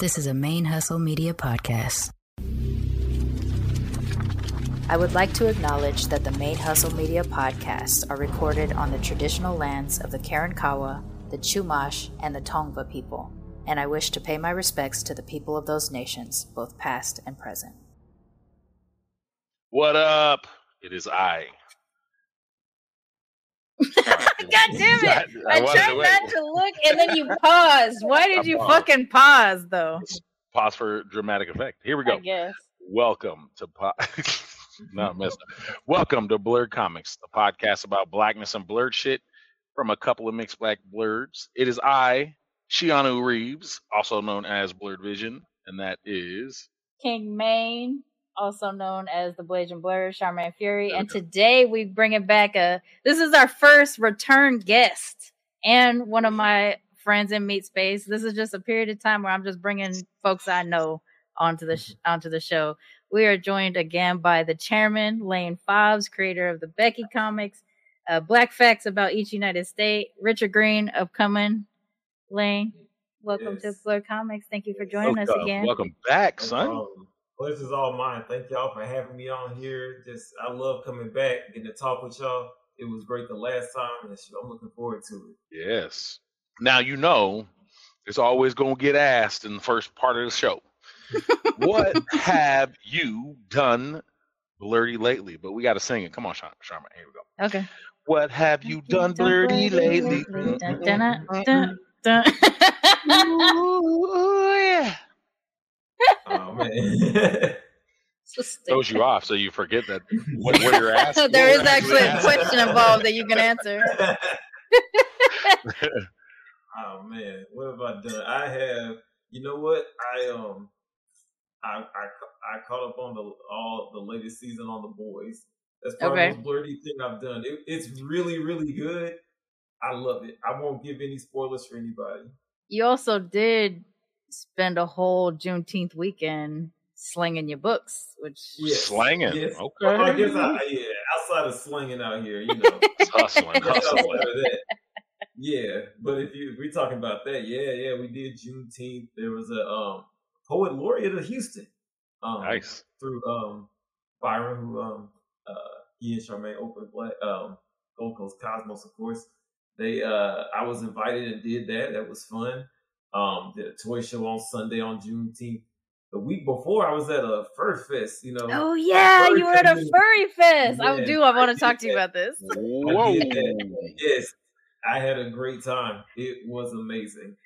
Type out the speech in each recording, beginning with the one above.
This is a ManeHustle Media podcast. I would like to acknowledge that the ManeHustle Media podcasts are recorded on the traditional lands of the Karankawa, the Chumash, and the Tongva people, and I wish to pay my respects to the people of those nations, both past and present. What up? It is I. God damn it! I, I wanted tried to not to look, and then you paused. Why did I you paused. fucking pause, though? Pause for dramatic effect. Here we I go. guess. Welcome to po- not messed up. Welcome to BLERDcoMIXed, the podcast about blackness and Blerd shit from a couple of mixed black Blerds. It is I, Shianu Reeves, also known as BlerdVision, and that is King Maine, also known as the Blasian Blerd, Sharmane Fury, and today we bring it back. A this is our first return guest and one of my friends in Meat Space. This is just a period of time where I'm just bringing folks I know onto the sh- onto the show. We are joined again by the chairman, Lane Fobbs, creator of the Becky comics, uh, Black Facts About Each United State, Richard Green of Coming. Lane, welcome to Yes. BLERDcoMIXed. Thank you for joining us again. welcome back, No son. Problem. is all mine. Thank y'all for having me on here. Just I love coming back, getting to talk with y'all. It was great the last time, and I'm looking forward to it. Yes. Now you know it's always gonna get asked in the first part of the show. what have you done blerdy lately? But we gotta sing it. Come on, Sean Sharma. Here we go. Okay. What have you done blerdy lately? Dun, dun, dun, dun. Ooh, yeah. Oh man. So. Throws you off so you forget that what, what you're asking. there what is you're actually a question involved that you can answer. oh man, what have I done? I have. You know what? I um, I I I caught up on the all the latest season on the boys. That's probably Okay. the most blurry thing I've done. It, it's really really good. I love it. I won't give any spoilers for anybody. You also did spend a whole Juneteenth weekend slinging your books, which Yes. Slanging. Yes. Okay. Well, I guess I, yeah, outside of slinging out here, you know. Hustling, hustling. that, yeah, but if you if we're talking about that, yeah, yeah, we did Juneteenth. There was a um poet laureate of Houston. Um, Nice. Through um Byron, who um uh he and Sharmane opened Black um Gulf Coast Comics, of course. They uh I was invited and did that. That was fun. Um did a toy show on Sunday on Juneteenth. The week before I was at a Fur Fest, you know. Oh yeah, Furry you were at a furry fest. I Yeah, do. I want to talk did to you about this. Whoa. did. Yes, I had a great time. It was amazing.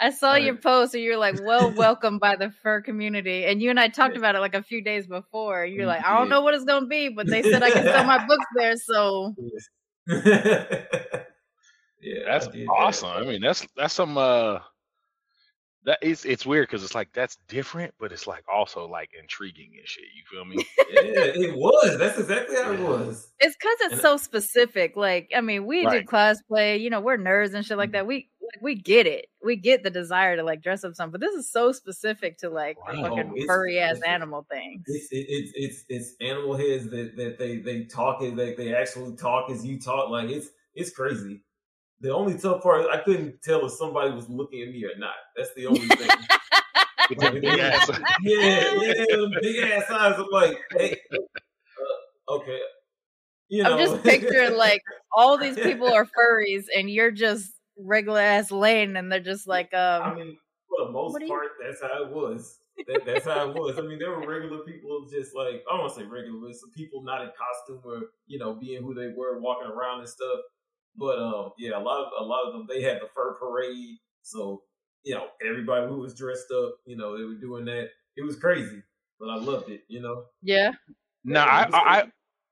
I saw your post, and you're like, "Well, welcome by the fur community." And you and I talked about it like a few days before. You're like, "I don't know what it's gonna be, but they said I can sell my books there." So yeah, That's I that. awesome. I mean, that's that's some uh that is it's weird because it's like that's different, but it's like also like intriguing and shit. You feel me? yeah, it was. That's exactly how it was. it's because it's And- so specific. Like, I mean, we Right. do cosplay. You know, we're nerds and shit like mm-hmm. that. We like, we get it. We get the desire to like dress up something, but this is so specific to like a Right. fucking it's- furry ass it's- animal things. It's it's it's it's animal heads that that they they talk as like they actually talk as you talk. Like it's it's crazy. The only tough part I couldn't tell if somebody was looking at me or not. That's the only thing. With them big ass- yeah, yeah, big ass eyes. I'm like, hey, uh, okay. You know, I'm just picturing like all these people are furries and you're just regular ass Lane and they're just like um I mean, for the most What do you- part, that's how it was. That, that's how it was. I mean, there were regular people, just like I don't want to say regular, but some people not in costume or you know being who they were, walking around and stuff. But um, yeah, a lot of a lot of them they had the fur parade, so you know everybody who was dressed up, you know, they were doing that. It was crazy, but I loved it. You know, yeah. No, I, I I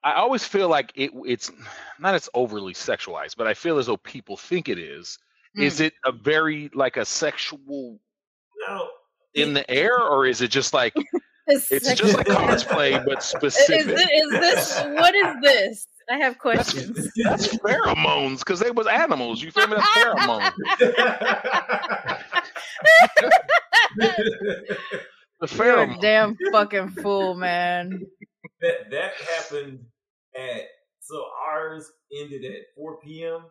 I always feel like it it's not it's overly sexualized, but I feel as though people think it is. Mm. Is it a very like a sexual now in the air, or is it just like It's, it's just like sexual. cosplay but Is, specific? thi- is this what is this? I have questions. That's pheromones because they was animals. You feel me? That's pheromones. The You're a damn fucking fool, man. that that happened at so ours ended at 4 p.m.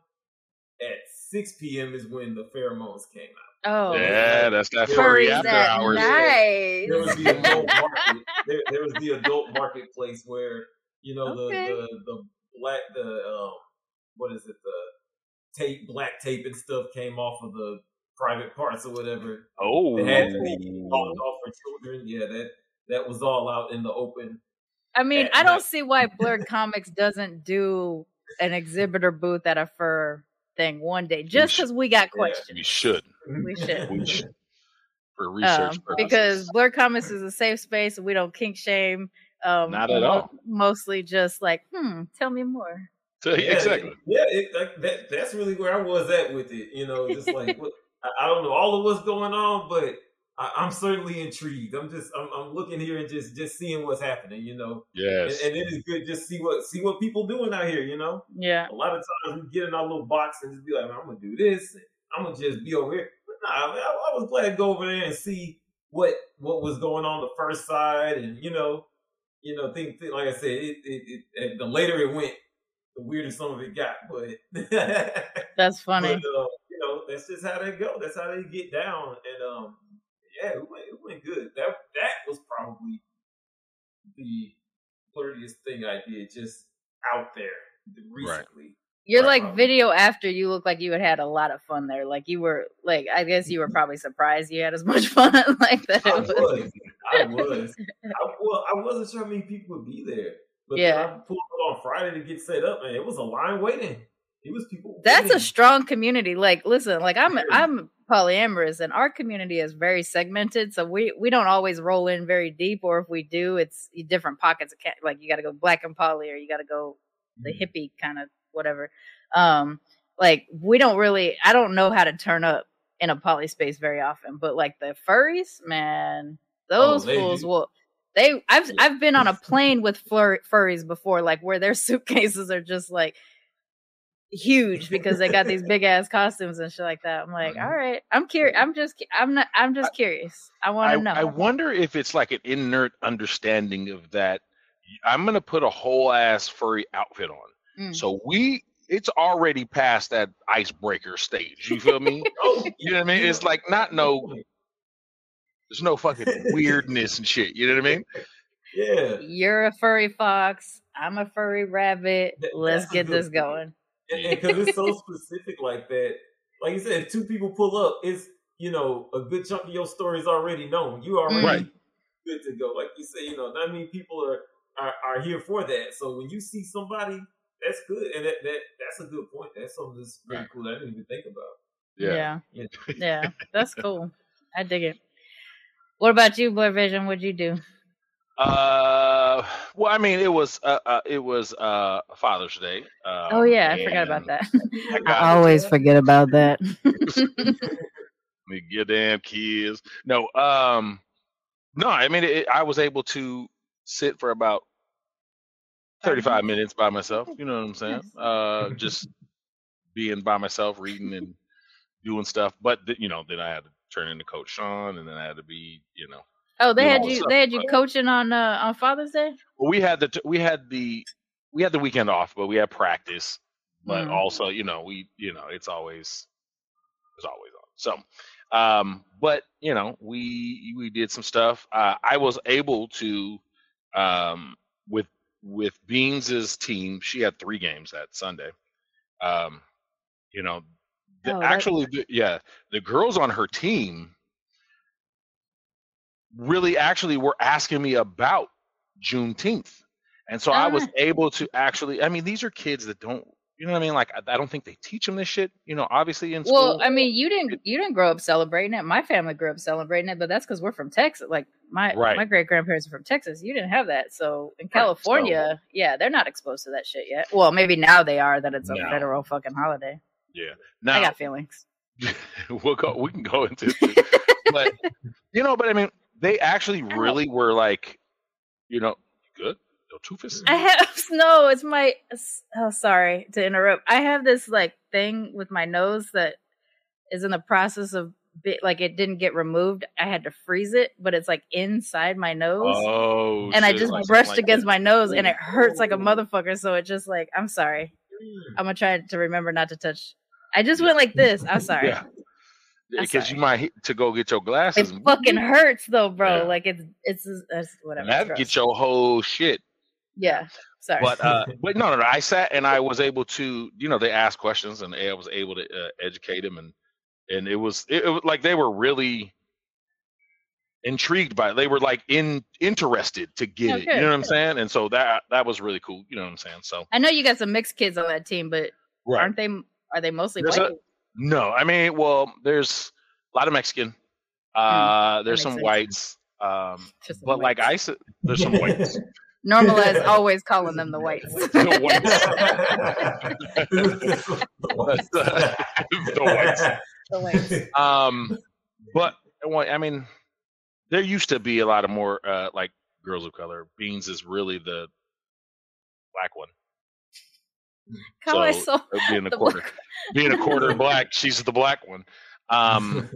At 6 p.m. is when the pheromones came out. Oh, Yeah, that's that Furries furry furries after at hours. night. there was the adult market. There, there was the adult marketplace where you know Okay. the, the the black the um what is it the tape black tape and stuff came off of the private parts or whatever. Oh, It had to be locked off for children. Yeah, that that was all out in the open. I mean, at I don't night. see why BLERDcoMIXed doesn't do an exhibitor booth at a fur thing one day, just because we got Yeah. we questions. should. We should. We should. For research Um, purposes. because BLERDcoMIXed is a safe space we don't kink shame. Um, Not at mo- all. Mostly just like, hmm, tell me more. So, Yeah, exactly. Yeah, it, like, that that's really where I was at with it. You know, just like what, I, I don't know all of what's going on, but I, I'm certainly intrigued. I'm just I'm, I'm looking here and just just seeing what's happening. You know, and, Yes. and it is good just see what see what people doing out here. You know, Yeah. a lot of times we get in our little box and just be like, I'm gonna do this. I'm gonna just be over here. But nah, man, I, I was glad to go over there and see what what was going on the first side, and you know, you know, think, think like I said, it, it, it the later it went, the weirder some of it got. But That's funny. but, uh, you know, that's just how they go. That's how they get down. And um, yeah, it went, it went good. That that was probably the flirtiest thing I did, just out there recently. You're like video after you look like you had had a lot of fun there. Like you were like I guess you were probably surprised you had as much fun like that. I It was- was, I was. I, well, I wasn't sure how many people would be there, but Yeah. I pulled up on Friday to get set up, and it was a line waiting. It was people. That's a strong community. Like, listen, like I'm. I'm polyamorous, and our community is very segmented. So we we don't always roll in very deep, or if we do, it's different pockets of like you got to go black and poly, or you got to go the Mm-hmm. hippie kind of whatever. Um, like we don't really. I don't know how to turn up in a poly space very often, but like the furries, man, those Oh, fools will. They, I've. I've been on a plane with fur, furries before, like where their suitcases are just like huge because they got these big ass costumes and shit like that. I'm like, Mhm. all right, I'm curious. I'm just, I'm not, I'm just curious. I want to know. I wonder if it's like an inert understanding of that. I'm gonna put a whole ass furry outfit on. Mm. So we, it's already past that icebreaker stage. You feel me? Oh, You know what I mean? It's like not no, there's no fucking weirdness and shit. You know what I mean? Yeah, You're a furry fox. I'm a furry rabbit. Th- Let's get good this going. and because it's so specific like that. Like you said, if two people pull up, it's you know a good chunk of your story is already known. You already Right. good to go. Like you say, you know, not many people are, are are here for that. So when you see somebody, that's good, and that, that that's a good point. That's something that's pretty Right. cool. That I didn't even think about. Yeah. Yeah. Yeah. Yeah. That's cool. I dig it. What about you, BlerdVision? What'd you do? Uh, well, I mean, it was uh, uh it was uh Father's Day. Um, oh yeah, I forgot about that. I I always forget about that. me get damn kids. No, um, no. I mean, it, I was able to sit for about thirty-five minutes by myself. You know what I'm saying? Uh, just being by myself, reading and doing stuff. But th- you know, then I had to turn into Coach Sean, and then I had to be, you know, Oh, they had you. up, They had you coaching on uh, on Father's Day. well, we had the t- we had the we had the weekend off, but we had practice. But Mm. also, you know, we you know, it's always it's always on. So, um, but you know, we we did some stuff. Uh, I was able to, um, with with Beans's team. She had three games that Sunday. Um, you know, the, Oh, actually, the, yeah, the girls on her team really actually were asking me about Juneteenth, and so I was Ah. able to actually. I mean, these are kids that don't. You know what I mean? Like, I, I don't think they teach them this shit. You know, obviously in Well, school. I mean, you didn't you didn't grow up celebrating it. My family grew up celebrating it, but that's because we're from Texas. Like my Right. my great grandparents are from Texas. You didn't have that, so in Right, California, yeah, they're not exposed to that shit yet. Well, maybe now they are that it's a No. federal fucking holiday. yeah. now, I got feelings. we'll go. We can go into this, but you know, but I mean, they actually really were like, you know, good. No Toofus. I have no. It's my. Oh, sorry to interrupt. I have this like thing with my nose that is in the process of bit like it didn't get removed. I had to freeze it, but it's like inside my nose. Oh, and I just like brushed like against that. my nose and it hurts like a motherfucker. So it just like I'm sorry. I'm gonna try to remember not to touch. I just went like this. I'm sorry. Yeah. I'm because you might hit to go get your It glasses. and fucking hurts though, bro. Yeah. Like it's it's, it's whatever. that get your whole shit. yeah. Sorry. But uh, but no, no, no. I sat and I was able to, you know, they asked questions and I was able to uh, educate them and and it was it, it was like they were really intrigued by it. They were like in interested to get Oh, it. You know what I'm saying? And so that that was really cool. You know what I'm saying? So I know you got some mixed kids on that team, but right. aren't they? Are they mostly There's white? a- No, I mean, well, there's a lot of Mexican. Uh, there's Hmm, some sense. whites. Um, Just but like. I said, there's some whites. normalize always calling them the whites. the whites. the whites. The whites. Um, but well, I mean, there used to be a lot of more uh, like girls of color. Beans is really the black one. How I So, saw uh, being a quarter, black- being a quarter black, she's the black one. Um,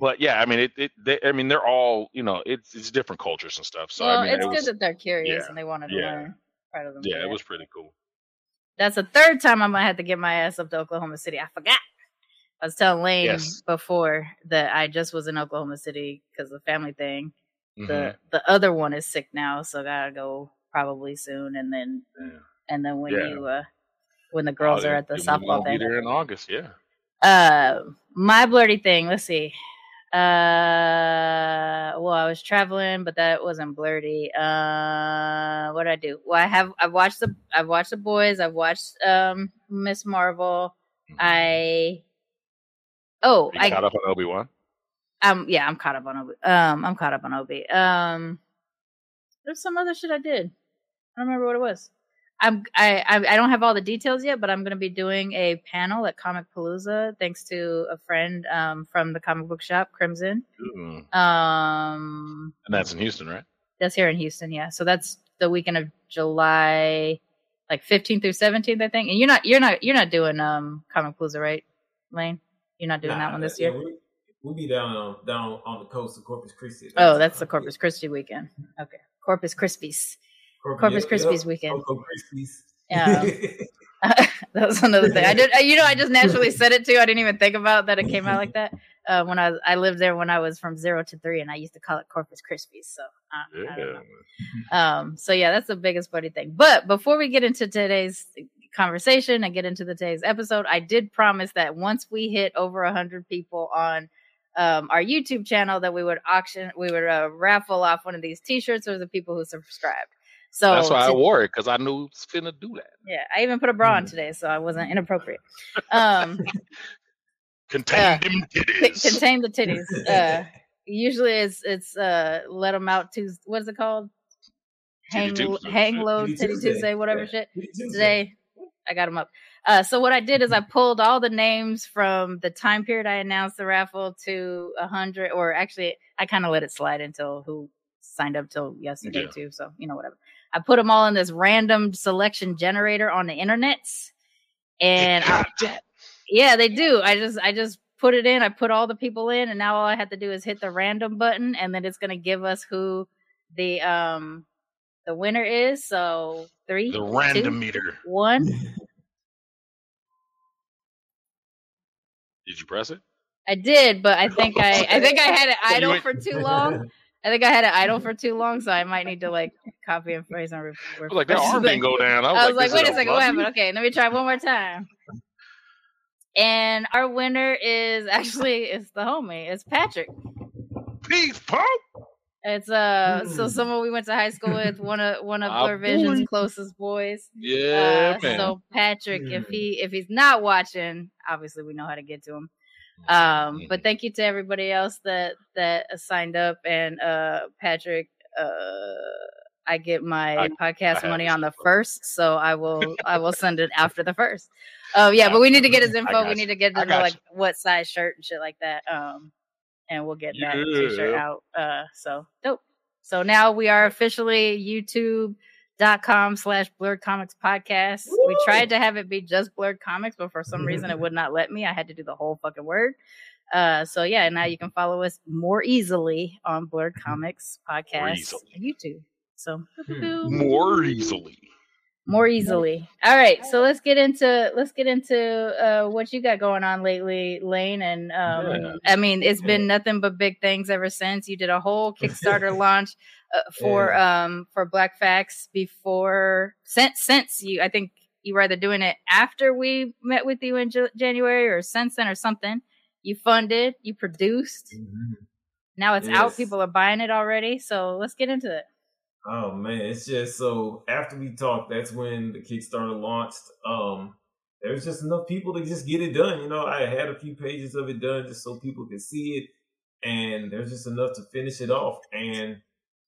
but yeah, I mean, it. it they, I mean, they're all you know. It's it's different cultures and stuff. So well, I mean, it's it good was, that they're curious yeah, and they wanted to yeah, learn. Part of them. yeah, it was pretty cool. That's the third time I'm gonna have to get my ass up to Oklahoma City. I forgot. I was telling Lane Yes. before that I just was in Oklahoma City because of the family thing. Mhm. The the other one is sick now, so gotta go probably soon. And then Yeah. and then when Yeah. you uh when the girls Oh, are at the softball be thing. there in August. Yeah. Uh, my blerdy thing. Let's see. Uh, well, I was traveling, but that wasn't blerdy. Uh, what did I do? Well, I have. I've watched the. I've watched the boys. I've watched um Ms. Marvel. I. Oh, I. caught up on Obi Wan. Um, yeah, I'm caught up on Obi. Um, I'm caught up on Obi. Um, there's some other shit I did. I don't remember what it was. I'm I I, I don't have all the details yet, but I'm going to be doing a panel at Comic Palooza thanks to a friend um from the comic book shop Crimson. Mm. Um, And that's in Houston, right? that's here in Houston, yeah. So that's the weekend of July, like 15th through 17th, I think. And you're not you're not you're not doing um Comicpalooza, right, Lane? You're not doing that one this yeah, year. we- We'll be down on down on the coast of Corpus Christi. Oh, that's the Corpus Christi weekend. Okay, Corpus Crispies. Corpus Christi's weekend. Corpus Christi's. Yeah. that was another thing. I did, you know, I just naturally said it too. I didn't even think about that it came out like that. Uh, when I was, I lived there when I was from zero to three, and I used to call it Corpus Krispies. So uh, I don't know. Um, so yeah, that's the biggest buddy thing. But before we get into today's conversation and get into the today's episode, I did promise that once we hit over a hundred people on um, our YouTube channel, that we would auction, we would uh, raffle off one of these T-shirts for the people who subscribed. So That's why I wore it because I knew it was finna do that. yeah, I even put a bra on today, so I wasn't inappropriate. Um, Contain Uh, them c- titties. contain the titties. Uh, usually it's it's uh let them out Tuesday. What is it called? Hang Tuesday. hang low Titty titty Tuesday. Tuesday, whatever Yeah. shit. Tuesday. Today I got them up. Uh, so what I did is I pulled all the names from the time period I announced the raffle to a hundred, or actually I kind of let it slide until who signed up till yesterday Yeah. too. So you know whatever. I put them all in this random selection generator on the internet, and I, yeah, they do. I just I just put it in. I put all the people in, and now all I have to do is hit the random button, and then it's gonna give us who the um the winner is. So three, the two, random meter. one. Did you press it? I did, but I think I I think I had it idle went- for too long. I think I had it idle for too long, so I might need to like copy and paste and re- I like, that arm didn't go down. I was, I was like, this wait a second, what happened? Okay, let me try one more time. And our winner is actually it's the homie. It's Patrick. Peace, Pope. It's uh so Mm. someone we went to high school with, one of one of our Vision's boy. closest boys. Yeah, uh, man. so Patrick, if Mm. he if he's not watching, obviously we know how to get to him. Um, but thank you to everybody else that that signed up and uh Patrick, uh I get my I- podcast I money on the first, so I will I will send it after the first. Oh yeah, but we need to get his info. We need to get I to know like you. what size shirt and shit like that. Um, and we'll get that t-shirt out. Uh, so dope. So now we are officially YouTube.com slash BLERDcoMIXed Podcast. We tried to have it be just BLERDcoMIXed, but for some reason it would not let me. I had to do the whole fucking word. Uh, so yeah, now you can follow us more easily on BLERDcoMIXed Podcast. YouTube. So Hmm. More easily. More easily. All right, so let's get into let's get into uh, what you got going on lately, Lane. And um, Yeah. I mean, it's been nothing but big things ever since. You did a whole Kickstarter launch uh, for um for Black Facts before since since you. I think you were either doing it after we met with you in J- January or since then or something. You funded, you produced. Now it's out. People are buying it already. So let's get into it. Oh man, it's just so after we talked, that's when the Kickstarter launched. Um there was just enough people to just get it done. You know, I had a few pages of it done just so people could see it. And there's just enough to finish it off. And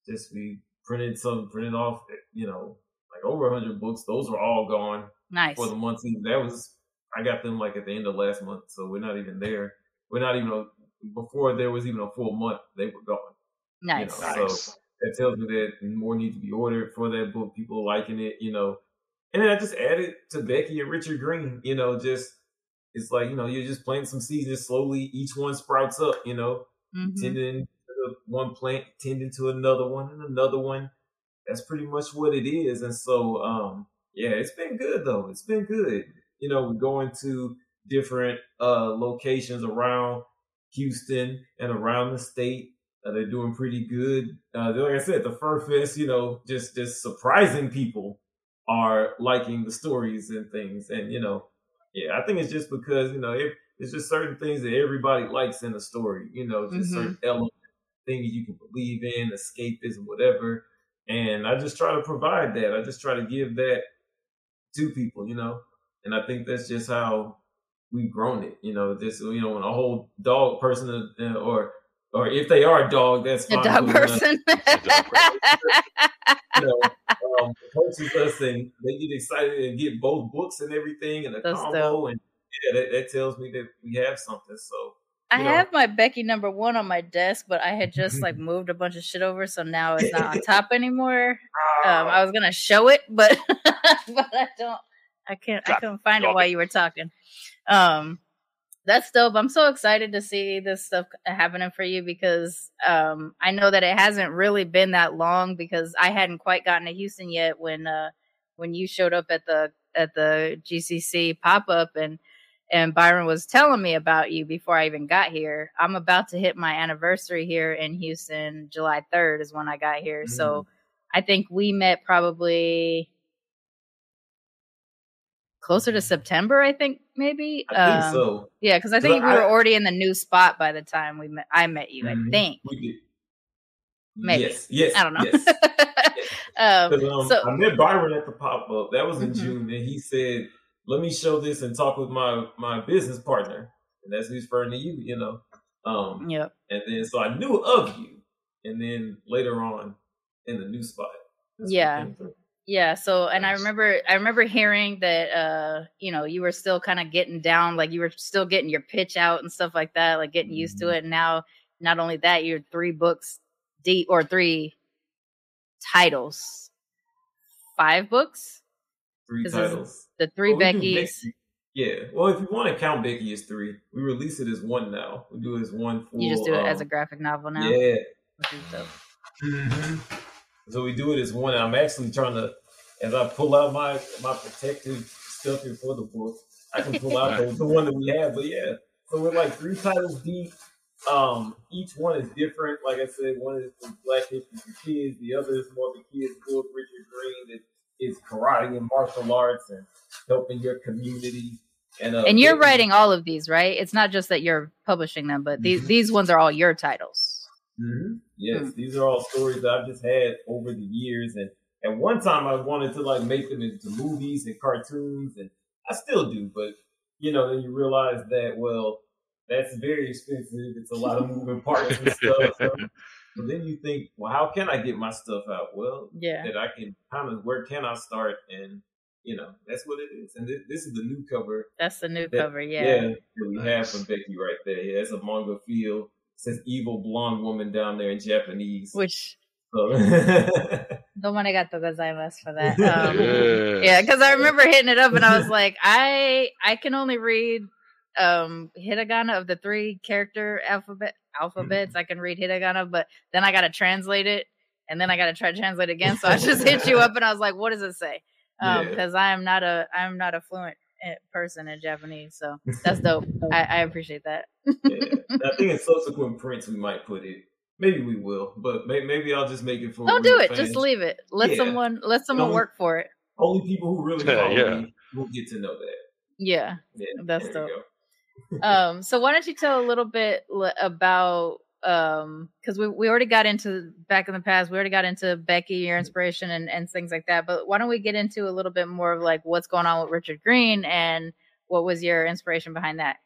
just we printed some printed off, you know, like over hundred books. Those were all gone Nice. for the month. That was I got them like at the end of last month, so we're not even there. We're not even a, before there was even a full month. They were gone. Nice. You know, Nice. So that tells me that more needs to be ordered for that book. People are liking it, you know. And then I just added to Becky and Richard Green, you know, just it's like, you know, you're just planting some seeds and slowly each one sprouts up, you know, Mhm. tending to one plant, tending to another one and another one. That's pretty much what it is. And so, um, yeah, it's been good though. It's been good. You know, we're going to different uh locations around Houston and around the state. Uh, they're doing pretty good. Uh, like I said, the Fur Fest, you know, just just surprising people are liking the stories and things. And you know, yeah, I think it's just because you know it, it's just certain things that everybody likes in a story. You know, just Mhm. certain elements, things you can believe in, escapism, whatever. And I just try to provide that. I just try to give that to people. You know, and I think that's just how we've grown it. You know, just you know, when a whole dog person uh, or or if they are a dog, that's A dog but when a- person. you know, um, purchase us and they get excited and get both books and everything and a That's combo and yeah, that, that tells me that we have something. So I know. have my Becky number one on my desk, but I had just like moved a bunch of shit over, so now it's not on top anymore. Um, I was gonna show it, but but I don't. I can't. I couldn't find it while it. you were talking. Um, that's dope. I'm so excited to see this stuff happening for you because um, I know that it hasn't really been that long because I hadn't quite gotten to Houston yet when uh, when you showed up at the at the GCC pop up and and Byron was telling me about you before I even got here. I'm about to hit my anniversary here in Houston. July 3rd is when I got here. So I think we met probably closer to September, I think maybe. I think Um, so. Yeah, because I think we I- were already in the new spot by the time we met. I met you, I Mhm. think. We did. Maybe. Yes, yes, I don't know. Yes. um, um, so I met Byron at the pop up. That was in Mhm. June, and he said, "Let me show this and talk with my my business partner." And that's who's referring to you, you know. Um, yep. and then so I knew of you, and then later on in the new spot. Yeah. Yeah, so and I remember I remember hearing that uh you know you were still kind of getting down like you were still getting your pitch out and stuff like that like getting used to Mhm. it and now not only that you're three books deep or three titles five books Three titles. the three Becky's Becky- Yeah. Well, if you want to count Becky as three, we release it as one now. We do it as one full. you just do it as a um, graphic novel now Yeah. which is dope. Mhm. So we do it as one. I'm actually trying to, as I pull out my my protective stuff here for the book, I can pull out the, the one that we have. But yeah, so we're like three titles deep. Um, each one is different. Like I said, one is Black History for Kids. The other is more of a kids book. Richard Green that is karate and martial arts and helping your community. And uh, and you're writing all of these right it's not just that you're publishing them but these Mhm. these ones are all your titles hmm Yes, Hmm. these are all stories that I've just had over the years, and at one time I wanted to like make them into movies and cartoons, and I still do. But you know, then you realize that well, that's very expensive. It's a lot of moving parts and stuff. So, but then you think, well, how can I get my stuff out? Well, yeah that I can kind of where can I start, and you know, that's what it is. And this, this is the new cover that's the new that- cover yeah, yeah, that we have from Becky right there. Yeah, it's a manga feel. It says evil blonde woman down there in Japanese. which So- Domarigato gozaimasu for that. Um, Yeah. yeah, because I remember hitting it up and I was like, I I can only read um hiragana of the three character alphabet alphabets. I can read hiragana, but then I gotta translate it, and then I gotta try to translate it again. So I just hit you up and I was like, what does it say? Um, Yeah. because I am not a I am not a fluent person in Japanese, so that's dope. I, I appreciate that. yeah. I think in subsequent prints we might put it. Maybe we will, but may, maybe I'll just make it for. Don't do it. fans. Just leave it. Let Yeah. someone let someone Only- work for it. Only people who really Yeah, follow yeah. me will get to know that. Yeah. Yeah, That's there dope. um so why don't you tell a little bit about um because we, we already got into back in the past we already got into becky your inspiration and, and things like that but why don't we get into a little bit more of like what's going on with richard green and what was your inspiration behind that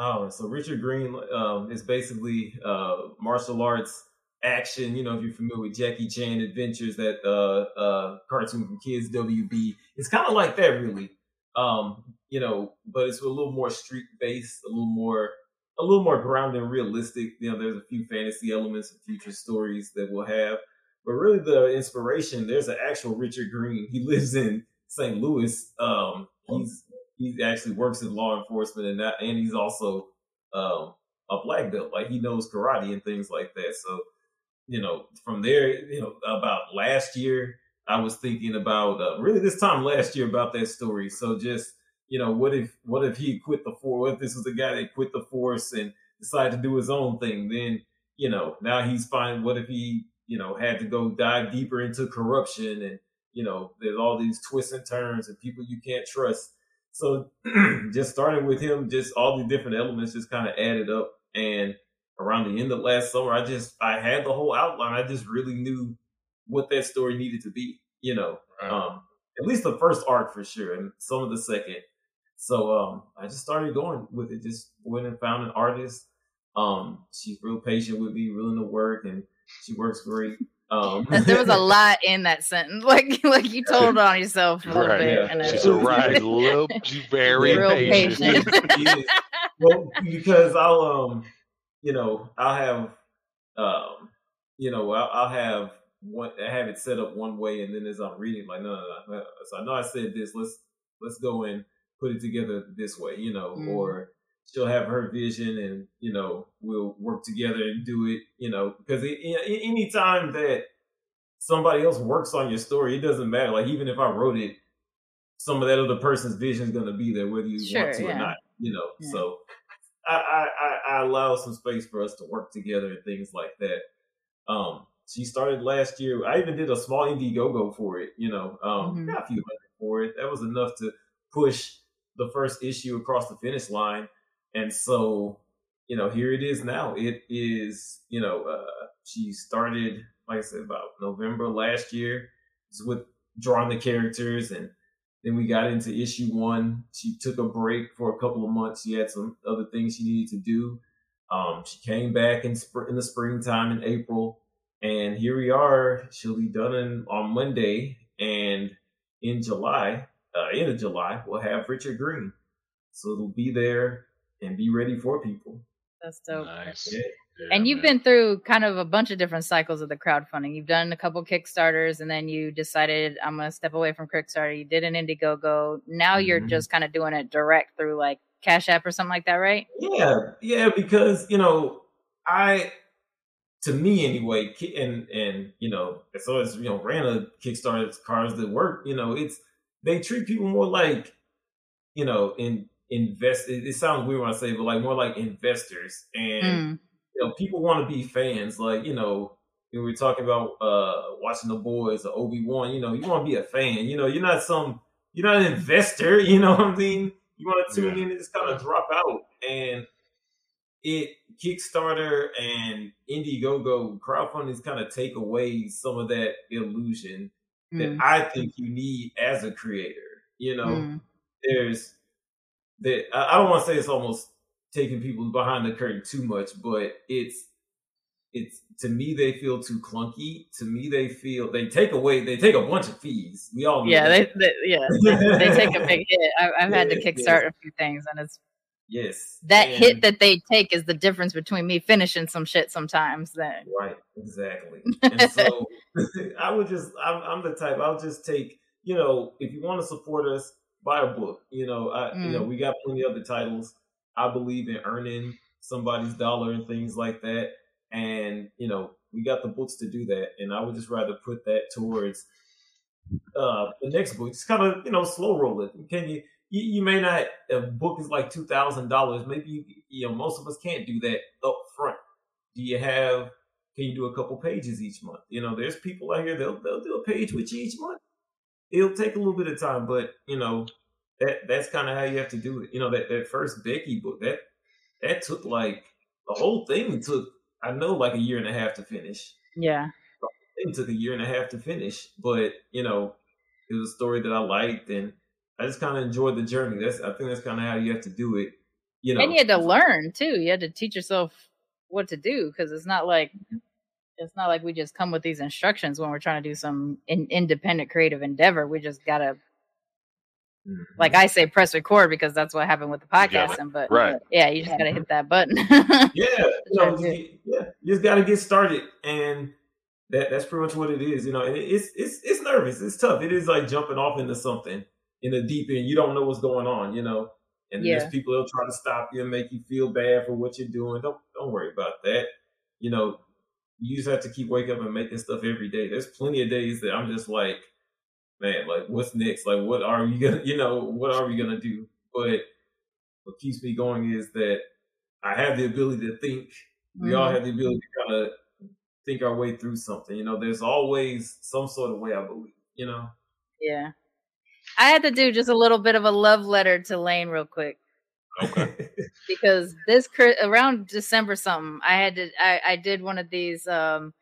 Oh, so Richard Green um, is basically uh, martial arts action. You know, if you're familiar with Jackie Chan Adventures, that uh, uh, cartoon from Kids WB, it's kind of like that, really. Um, you know, but it's a little more street based, a little more, a little more grounded and realistic. You know, there's a few fantasy elements and future stories that we'll have, but really the inspiration. There's an actual Richard Green. He lives in St. Louis. Um, he's he actually works in law enforcement and that, and he's also um, a black belt. Like he knows karate and things like that. So, you know, from there, you know, about last year, I was thinking about uh, really this time last year about that story. So just you know, what if what if he quit the force? What if this was a guy that quit the force and decided to do his own thing? Then you know, now he's fine. What if he you know had to go dive deeper into corruption and you know, there's all these twists and turns and people you can't trust. So just starting with him, just all the different elements just kind of added up. And around the end of last summer, I just I had the whole outline. I just really knew what that story needed to be. You know, Right. um, at least the first arc for sure, and some of the second. So um, I just started going with it. Just went and found an artist. Um, she's real patient with me, willing to work, and she works great. Um, there was a lot in that sentence like like you told on yourself a little Right. bit Yeah. and She's a right, little, very Real patient. patient. Well, because I'll um, you know, I'll have um, you know, I'll, I'll have one, I have it set up one way, and then as I'm reading, like, no, no, no, no. So I know I said this. Let's let's go and put it together this way, you know, Mm. or she'll have her vision, and you know, we'll work together and do it, you know, because any time that somebody else works on your story, it doesn't matter. Like even if I wrote it, some of that other person's vision is going to be there, whether you Sure, want to yeah. or not. You know, Yeah. so I, I I allow some space for us to work together and things like that. Um, she started last year. I even did a small Indiegogo for it. You know, um, Mhm. got a few hundred for it. That was enough to push the first issue across the finish line. And so, you know, here it is now. It is, you know, uh, she started, like I said, about November last year, with drawing the characters, and then we got into issue one. She took a break for a couple of months. She had some other things she needed to do. Um, she came back in spr- in the springtime in April, and here we are. She'll be done in, on Monday, and in July, uh, end of July, we'll have Richard Green. So it'll be there and be ready for people. that's dope Nice. Yeah. Yeah, and you've man. been through kind of a bunch of different cycles of the crowdfunding. You've done a couple Kickstarters, and then you decided I'm going to step away from Kickstarter. You did an Indiegogo. Now you're Mhm. just kind of doing it direct through like Cash App or something like that, right? Yeah, yeah, because you know, I, to me anyway, and and you know, as long as you know, ran a Kickstarter cars that work, you know, it's they treat people more like, you know, in invest. It, it sounds weird when I say, it, but like more like investors, and Mm. you know, people want to be fans. Like you know, we were talking about uh watching the boys or Obi Wan. You know, you want to be a fan. You know, you're not some, you're not an investor. You know what I mean? You want to tune Yeah. in and just kind of drop out. And it Kickstarter and Indiegogo crowdfunding is kind of take away some of that illusion that Mm. I think you need as a creator. You know, Mm. there's that I don't want to say it's almost taking people behind the curtain too much, but it's it's to me they feel too clunky. To me they feel they take away they take a bunch of fees. We all Yeah, they, they yeah they take a big hit. I, I've had to Yeah, yeah. kickstart a few things, and it's yes that hit that they take is the difference between me finishing some shit sometimes. Then Right, exactly. And so I would just, I'm, I'm the type, I'll just take, you know, if you want to support us, buy a book. You know, I, you know, we got plenty of other titles. I believe in earning somebody's dollar and things like that. And, you know, we got the books to do that. And I would just rather put that towards uh, the next book. Just kind of you know slow roll it. Can you? You, you may not. A book is like two thousand dollars. Maybe you, you know most of us can't do that up front. Do you have? Can you do a couple pages each month? You know, there's people out here they'll they'll do a page with you each month. It'll take a little bit of time, but you know that that's kind of how you have to do it. You know that that first Becky book that that took like the whole thing took I know like a year and a half to finish. Yeah. It took a year and a half to finish, but you know, it was a story that I liked and I just kind of enjoyed the journey. That's I think that's kind of how you have to do it. You know, and you had to learn too. You had to teach yourself what to do because it's not like it's not like we just come with these instructions when we're trying to do some in, independent creative endeavor. We just gotta, mm-hmm. like I say, press record because that's what happened with the podcasting. But right, yeah, you just gotta hit that button. yeah, you know, yeah, you just gotta get started, and that that's pretty much what it is. You know, and it's it's it's nervous, it's tough. It is like jumping off into something in the deep end. You don't know what's going on. You know. And yeah. there's people that'll try to stop you and make you feel bad for what you're doing. Don't don't worry about that. You know, you just have to keep waking up and making stuff every day. There's plenty of days that I'm just like, man, like what's next? Like what are we gonna you know, what are we gonna do? But what keeps me going is that I have the ability to think. We mm-hmm. all have the ability to kind of think our way through something. You know, there's always some sort of way I believe, you know? Yeah. I had to do just a little bit of a love letter to Lane real quick. Okay. because this around December something, I had to I, I did one of these um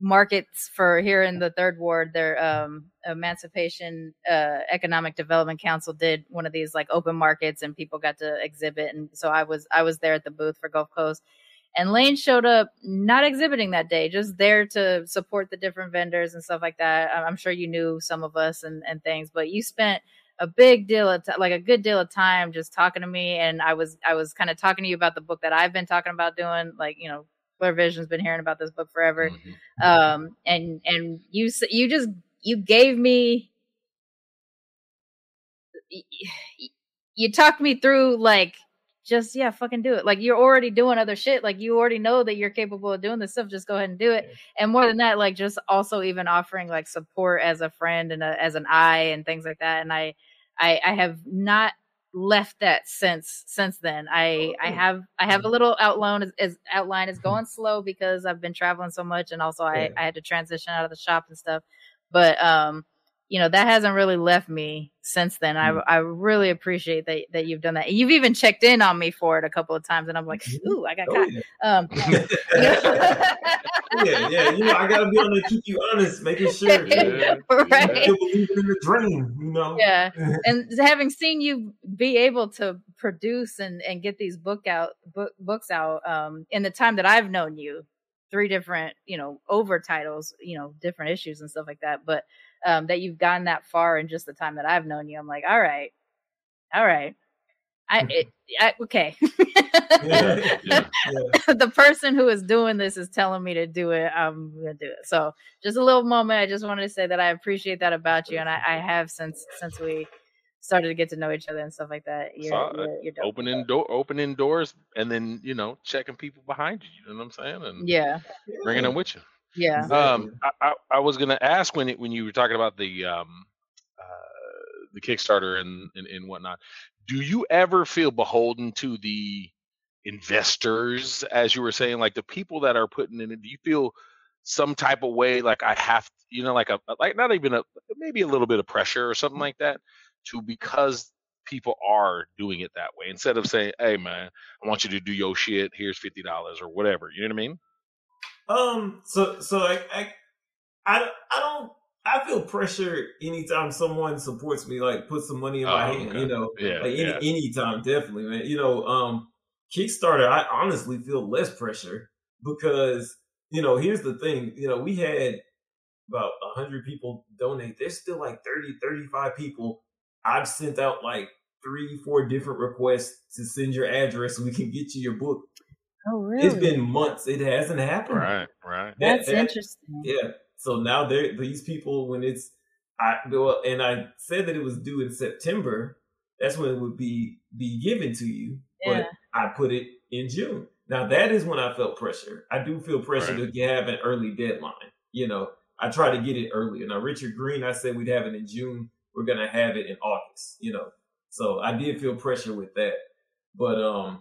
markets for here in the third ward their um emancipation uh economic development council did one of these like open markets and people got to exhibit and so i was i was there at the booth for gulf coast and lane showed up not exhibiting that day just there to support the different vendors and stuff like that i'm sure you knew some of us and and things but you spent a big deal of t- like a good deal of time just talking to me and i was i was kind of talking to you about the book that i've been talking about doing like you know BlerdVision's been hearing about this book forever mm-hmm. um and and you you just you gave me you talked me through like just yeah fucking do it. Like you're already doing other shit. Like you already know that you're capable of doing this stuff. Just go ahead and do it. And more than that like just also even offering like support as a friend and a, as an eye and things like that. And i I, I have not left that since since then. I I oh. have I have a little outline as, as outline is going slow because I've been traveling so much and also I, I had to transition out of the shop and stuff. But um you know that hasn't really left me since then. Mm. I I really appreciate that that you've done that. You've even checked in on me for it a couple of times, and I'm like, mm-hmm. ooh, I got oh, caught. Yeah. Um, yeah, yeah, you know, I gotta be on to keep you honest, making sure, yeah. right? Still believing in the dream, you know. Yeah, and having seen you be able to produce and and get these book out book, books out um, in the time that I've known you, three different, you know, over titles, you know, different issues and stuff like that, but um, that you've gotten that far in just the time that I've known you. I'm like, all right, all right. I, it, I okay. yeah, yeah, yeah. the person who is doing this is telling me to do it. I'm gonna do it. So just a little moment. I just wanted to say that I appreciate that about you, and I, I have since since we started to get to know each other and stuff like that. You're, you're, you're opening door, opening doors, and then you know checking people behind you. You know what I'm saying? And yeah, bringing them with you. Yeah. Um, I, I, I was gonna ask when it, when you were talking about the um, uh, the Kickstarter and, and and whatnot. Do you ever feel beholden to the investors, as you were saying, like the people that are putting in it? Do you feel some type of way, like I have, you know, like a like not even a maybe a little bit of pressure or something like that, to because people are doing it that way instead of saying, "Hey, man, I want you to do your shit. Here's fifty dollars or whatever." You know what I mean? Um. So so I I I, I don't. I feel pressure anytime someone supports me, like put some money in my oh, hand. Okay. You know, yeah, like any yeah. anytime, definitely, man. You know, um, Kickstarter. I honestly feel less pressure because you know, here's the thing. You know, we had about 100 people donate. There's still like 30, 35 people. I've sent out like three, four different requests to send your address so we can get you your book. Oh, really? It's been months. It hasn't happened. Right, right. That, That's that, interesting. Yeah. So now they these people when it's I well, and I said that it was due in September. That's when it would be be given to you. Yeah. But I put it in June. Now that is when I felt pressure. I do feel pressure right. to have an early deadline. You know, I try to get it earlier. Now, Richard Green, I said we'd have it in June. We're gonna have it in August. You know, so I did feel pressure with that, but um,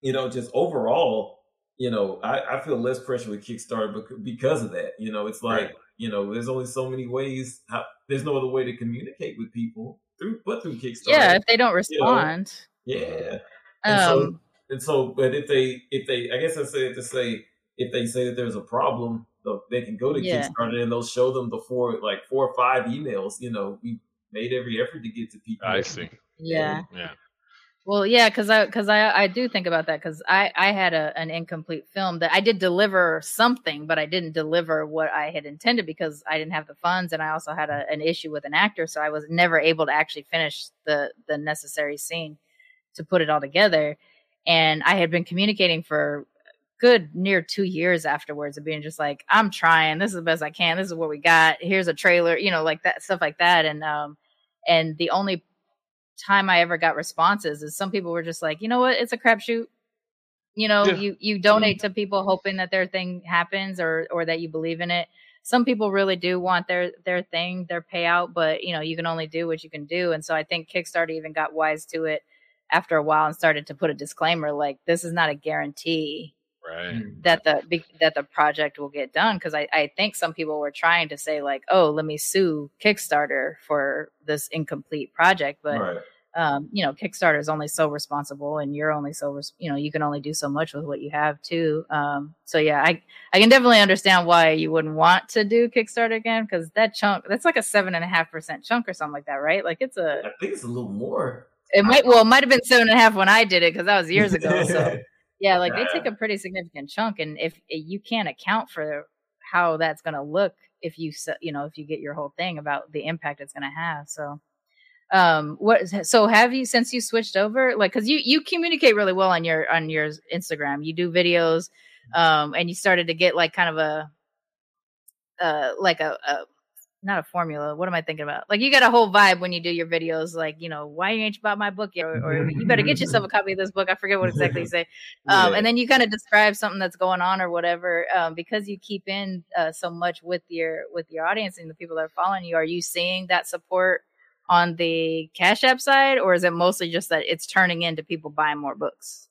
you know, just overall, you know, I, I feel less pressure with Kickstarter because of that. You know, it's like right. you know, there's only so many ways. How, there's no other way to communicate with people through but through Kickstarter. Yeah, if they don't respond. You know? Yeah. And um, so, and so, but if they, if they, I guess I said to say, if they say that there's a problem, they can go to yeah. Kickstarter and they'll show them the four, like four or five emails. You know, we made every effort to get to people. I see. Yeah. Yeah. Well, yeah, because I because I I do think about that because I I had a an incomplete film that I did deliver something, but I didn't deliver what I had intended because I didn't have the funds, and I also had a, an issue with an actor, so I was never able to actually finish the the necessary scene to put it all together. And I had been communicating for good near two years afterwards of being just like, I'm trying. This is the best I can. This is what we got. Here's a trailer, you know, like that stuff like that. And um, and the only time I ever got responses is some people were just like, you know what, it's a crapshoot. You know, yeah. you you donate to people hoping that their thing happens or or that you believe in it. Some people really do want their their thing, their payout, but you know, you can only do what you can do. And so I think Kickstarter even got wise to it after a while and started to put a disclaimer like this is not a guarantee right. Mm. that the that the project will get done because I, I think some people were trying to say like oh let me sue kickstarter for this incomplete project but right. um, you know kickstarter is only so responsible and you're only so res- you know you can only do so much with what you have too um, so yeah i i can definitely understand why you wouldn't want to do kickstarter again because that chunk that's like a seven and a half percent chunk or something like that right like it's a i think it's a little more it might well it might have been seven and a half when i did it because that was years ago so Yeah, like they take a pretty significant chunk, and if eh, you can't account for how that's going to look if you you know if you get your whole thing about the impact it's going to have, so um what so have you since you switched over like because you you communicate really well on your on your instagram you do videos um and you started to get like kind of a uh like a, a not a formula. What am I thinking about? Like you got a whole vibe when you do your videos, like you know, why you ain't bought my book yet, or, or you better get yourself a copy of this book. I forget what exactly you say. Um, yeah. And then you kind of describe something that's going on or whatever, um, because you keep in uh, so much with your with your audience and the people that are following you. Are you seeing that support on the Cash App side, or is it mostly just that it's turning into people buying more books?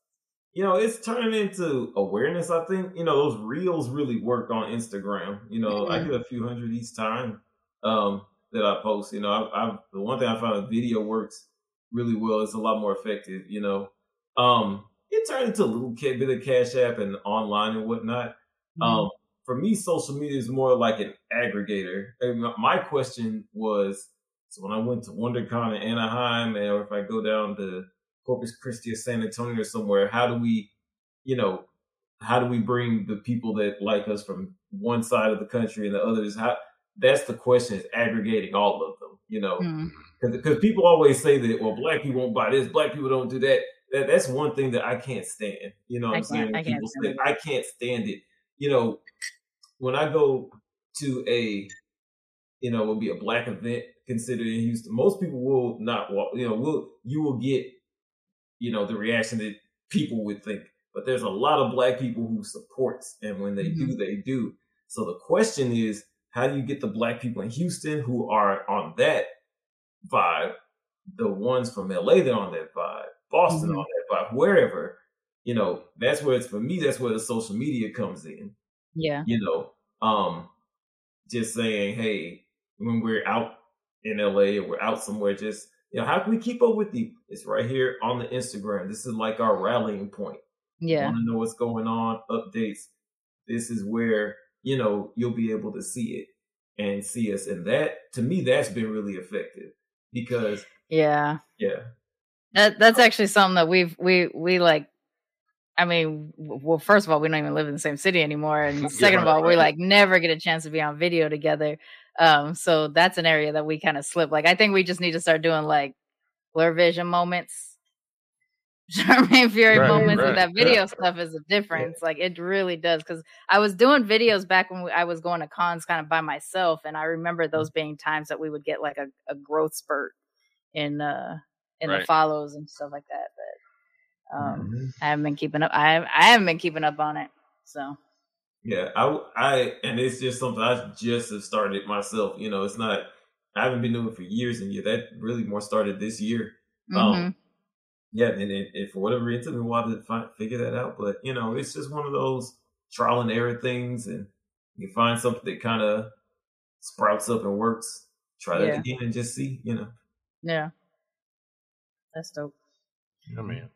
you know, it's turning into awareness. I think you know those reels really work on Instagram. You know, mm-hmm. I get a few hundred each time, um, that I post. You know, I, I the one thing I found video works really well. It's a lot more effective. You know, um, it turned into a little bit of Cash App and online and whatnot. Mm-hmm. Um, for me, social media is more like an aggregator. And my question was, so when I went to WonderCon in Anaheim, or if I go down to Corpus Christi or San Antonio or somewhere, how do we, you know, how do we bring the people that like us from one side of the country and the others? How that's the question is aggregating all of them, you know, because mm. people always say that, well, black people won't buy this, black people don't do that. that that's one thing that I can't stand. You know what I am saying? I people say, I can't stand it. You know, when I go to a, you know, will be a black event considered in Houston, most people will not walk, you know, will, you will get, you know, the reaction that people would think. But there's a lot of black people who supports, and when they mm-hmm. do, they do. So the question is, how do you get the black people in Houston who are on that vibe, the ones from LA that are on that vibe, Boston mm-hmm. on that vibe, wherever, you know, that's where it's for me, that's where the social media comes in. Yeah. You know, um, just saying, hey, when we're out in LA or we're out somewhere, just you know, how can we keep up with you? It's right here on the Instagram. This is like our rallying point. Yeah. Want to know what's going on? Updates. This is where you know, you'll be able to see it and see us. And that, to me, that's been really effective because. Yeah. Yeah. That, that's actually something that we've, we, we like, I mean, well, first of all, we don't even live in the same city anymore. And second yeah, of all, we like never get a chance to be on video together. Um, so that's an area that we kind of slip. Like, I think we just need to start doing like BlerdVision moments Sharmane Fury right, moments right, with that video yeah. stuff is a difference. Like it really does. Cause I was doing videos back when I was going to cons kind of by myself. And I remember mm. those being times that we would get like a, a growth spurt in, uh, in right. the follows and stuff like that. But, um, mm-hmm. I haven't been keeping up. I, I haven't been keeping up on it. So Yeah, I, I, and it's just something I just have started myself. You know, it's not. I haven't been doing it for years, and yeah, that really more started this year. Mhm. Um, yeah, and it, it, for whatever reason, it took me a while to find, figure that out. But you know, it's just one of those trial and error things, and you find something that kind of sprouts up and works. Try that Yeah. again and just see. You know, yeah, that's dope. Yeah, man.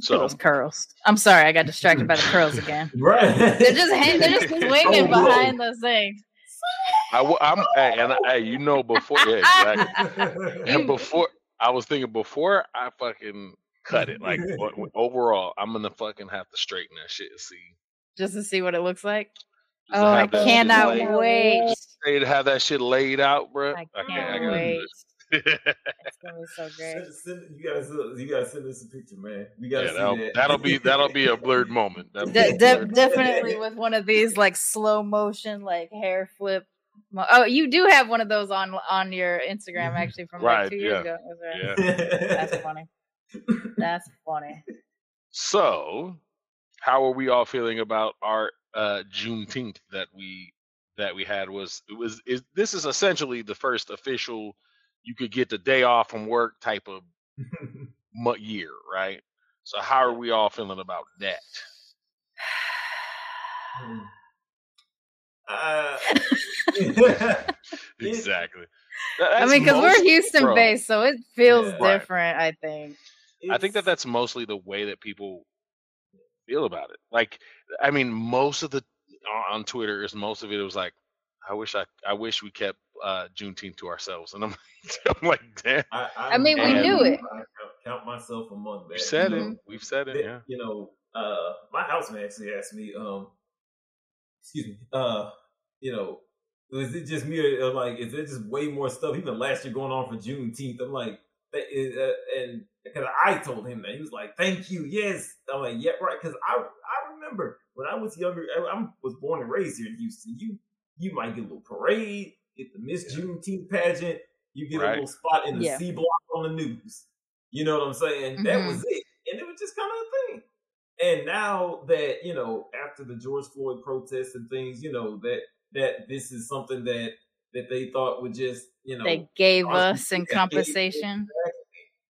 So so those curls. I'm sorry, I got distracted by the curls again. right? They're just hang- they're just swinging Oh, whoa. behind those things. I, am hey, and hey, you know, before, yeah, exactly. And before, I was thinking before I fucking cut it, like o- o- overall, I'm gonna fucking have to straighten that shit. and See, just to see what it looks like. Just Oh, I have that shit cannot wait. They to have that shit laid out, bro. I can't. I can't gotta wait. do. It's gonna be so great. Send, send, you gotta you gotta send us a picture, man. We gotta yeah, see that'll, that. that'll be that'll be a Blerd moment. De- a de- blurred- definitely with one of these like slow motion like hair flip. Oh, you do have one of those on on your Instagram actually from like Right, two years ago. Right. yeah. That's funny. That's funny. So, how are we all feeling about our uh, Juneteenth that we that we had? Was it was is this is essentially the first official you could get the day off from work type of year, right? So, how are we all feeling about that? Uh, Exactly. That- I mean, because we're Houston bro, based, so it feels Yeah. Right. different. I think. I think that that's mostly the way that people feel about it. Like, I mean, most of the on- on Twitter is most of it was like, I wish I I wish we kept uh Juneteenth to ourselves, and I'm I'm like, damn, I, I mean, we knew it. I count, count myself among that. we said you it, know. we've said it, that, yeah. you know, uh, my housemate actually asked me, um, excuse me, uh, you know, is it just me or, or, like, is there just way more stuff even last year going on for Juneteenth? I'm like, that is, uh, and because I told him that he was like, thank you, yes. I'm like, yeah, right, because I I remember when I was younger, I, I was born and raised here in Houston. You you might get a little parade, get the Miss Juneteenth pageant, you get a little spot in the Yeah. C block on the news. You know what I'm saying? That Mhm. was it, and it was just kind of a thing. And now that you know, after the George Floyd protests and things, you know that that this is something that that they thought would just you know They gave us in compensation.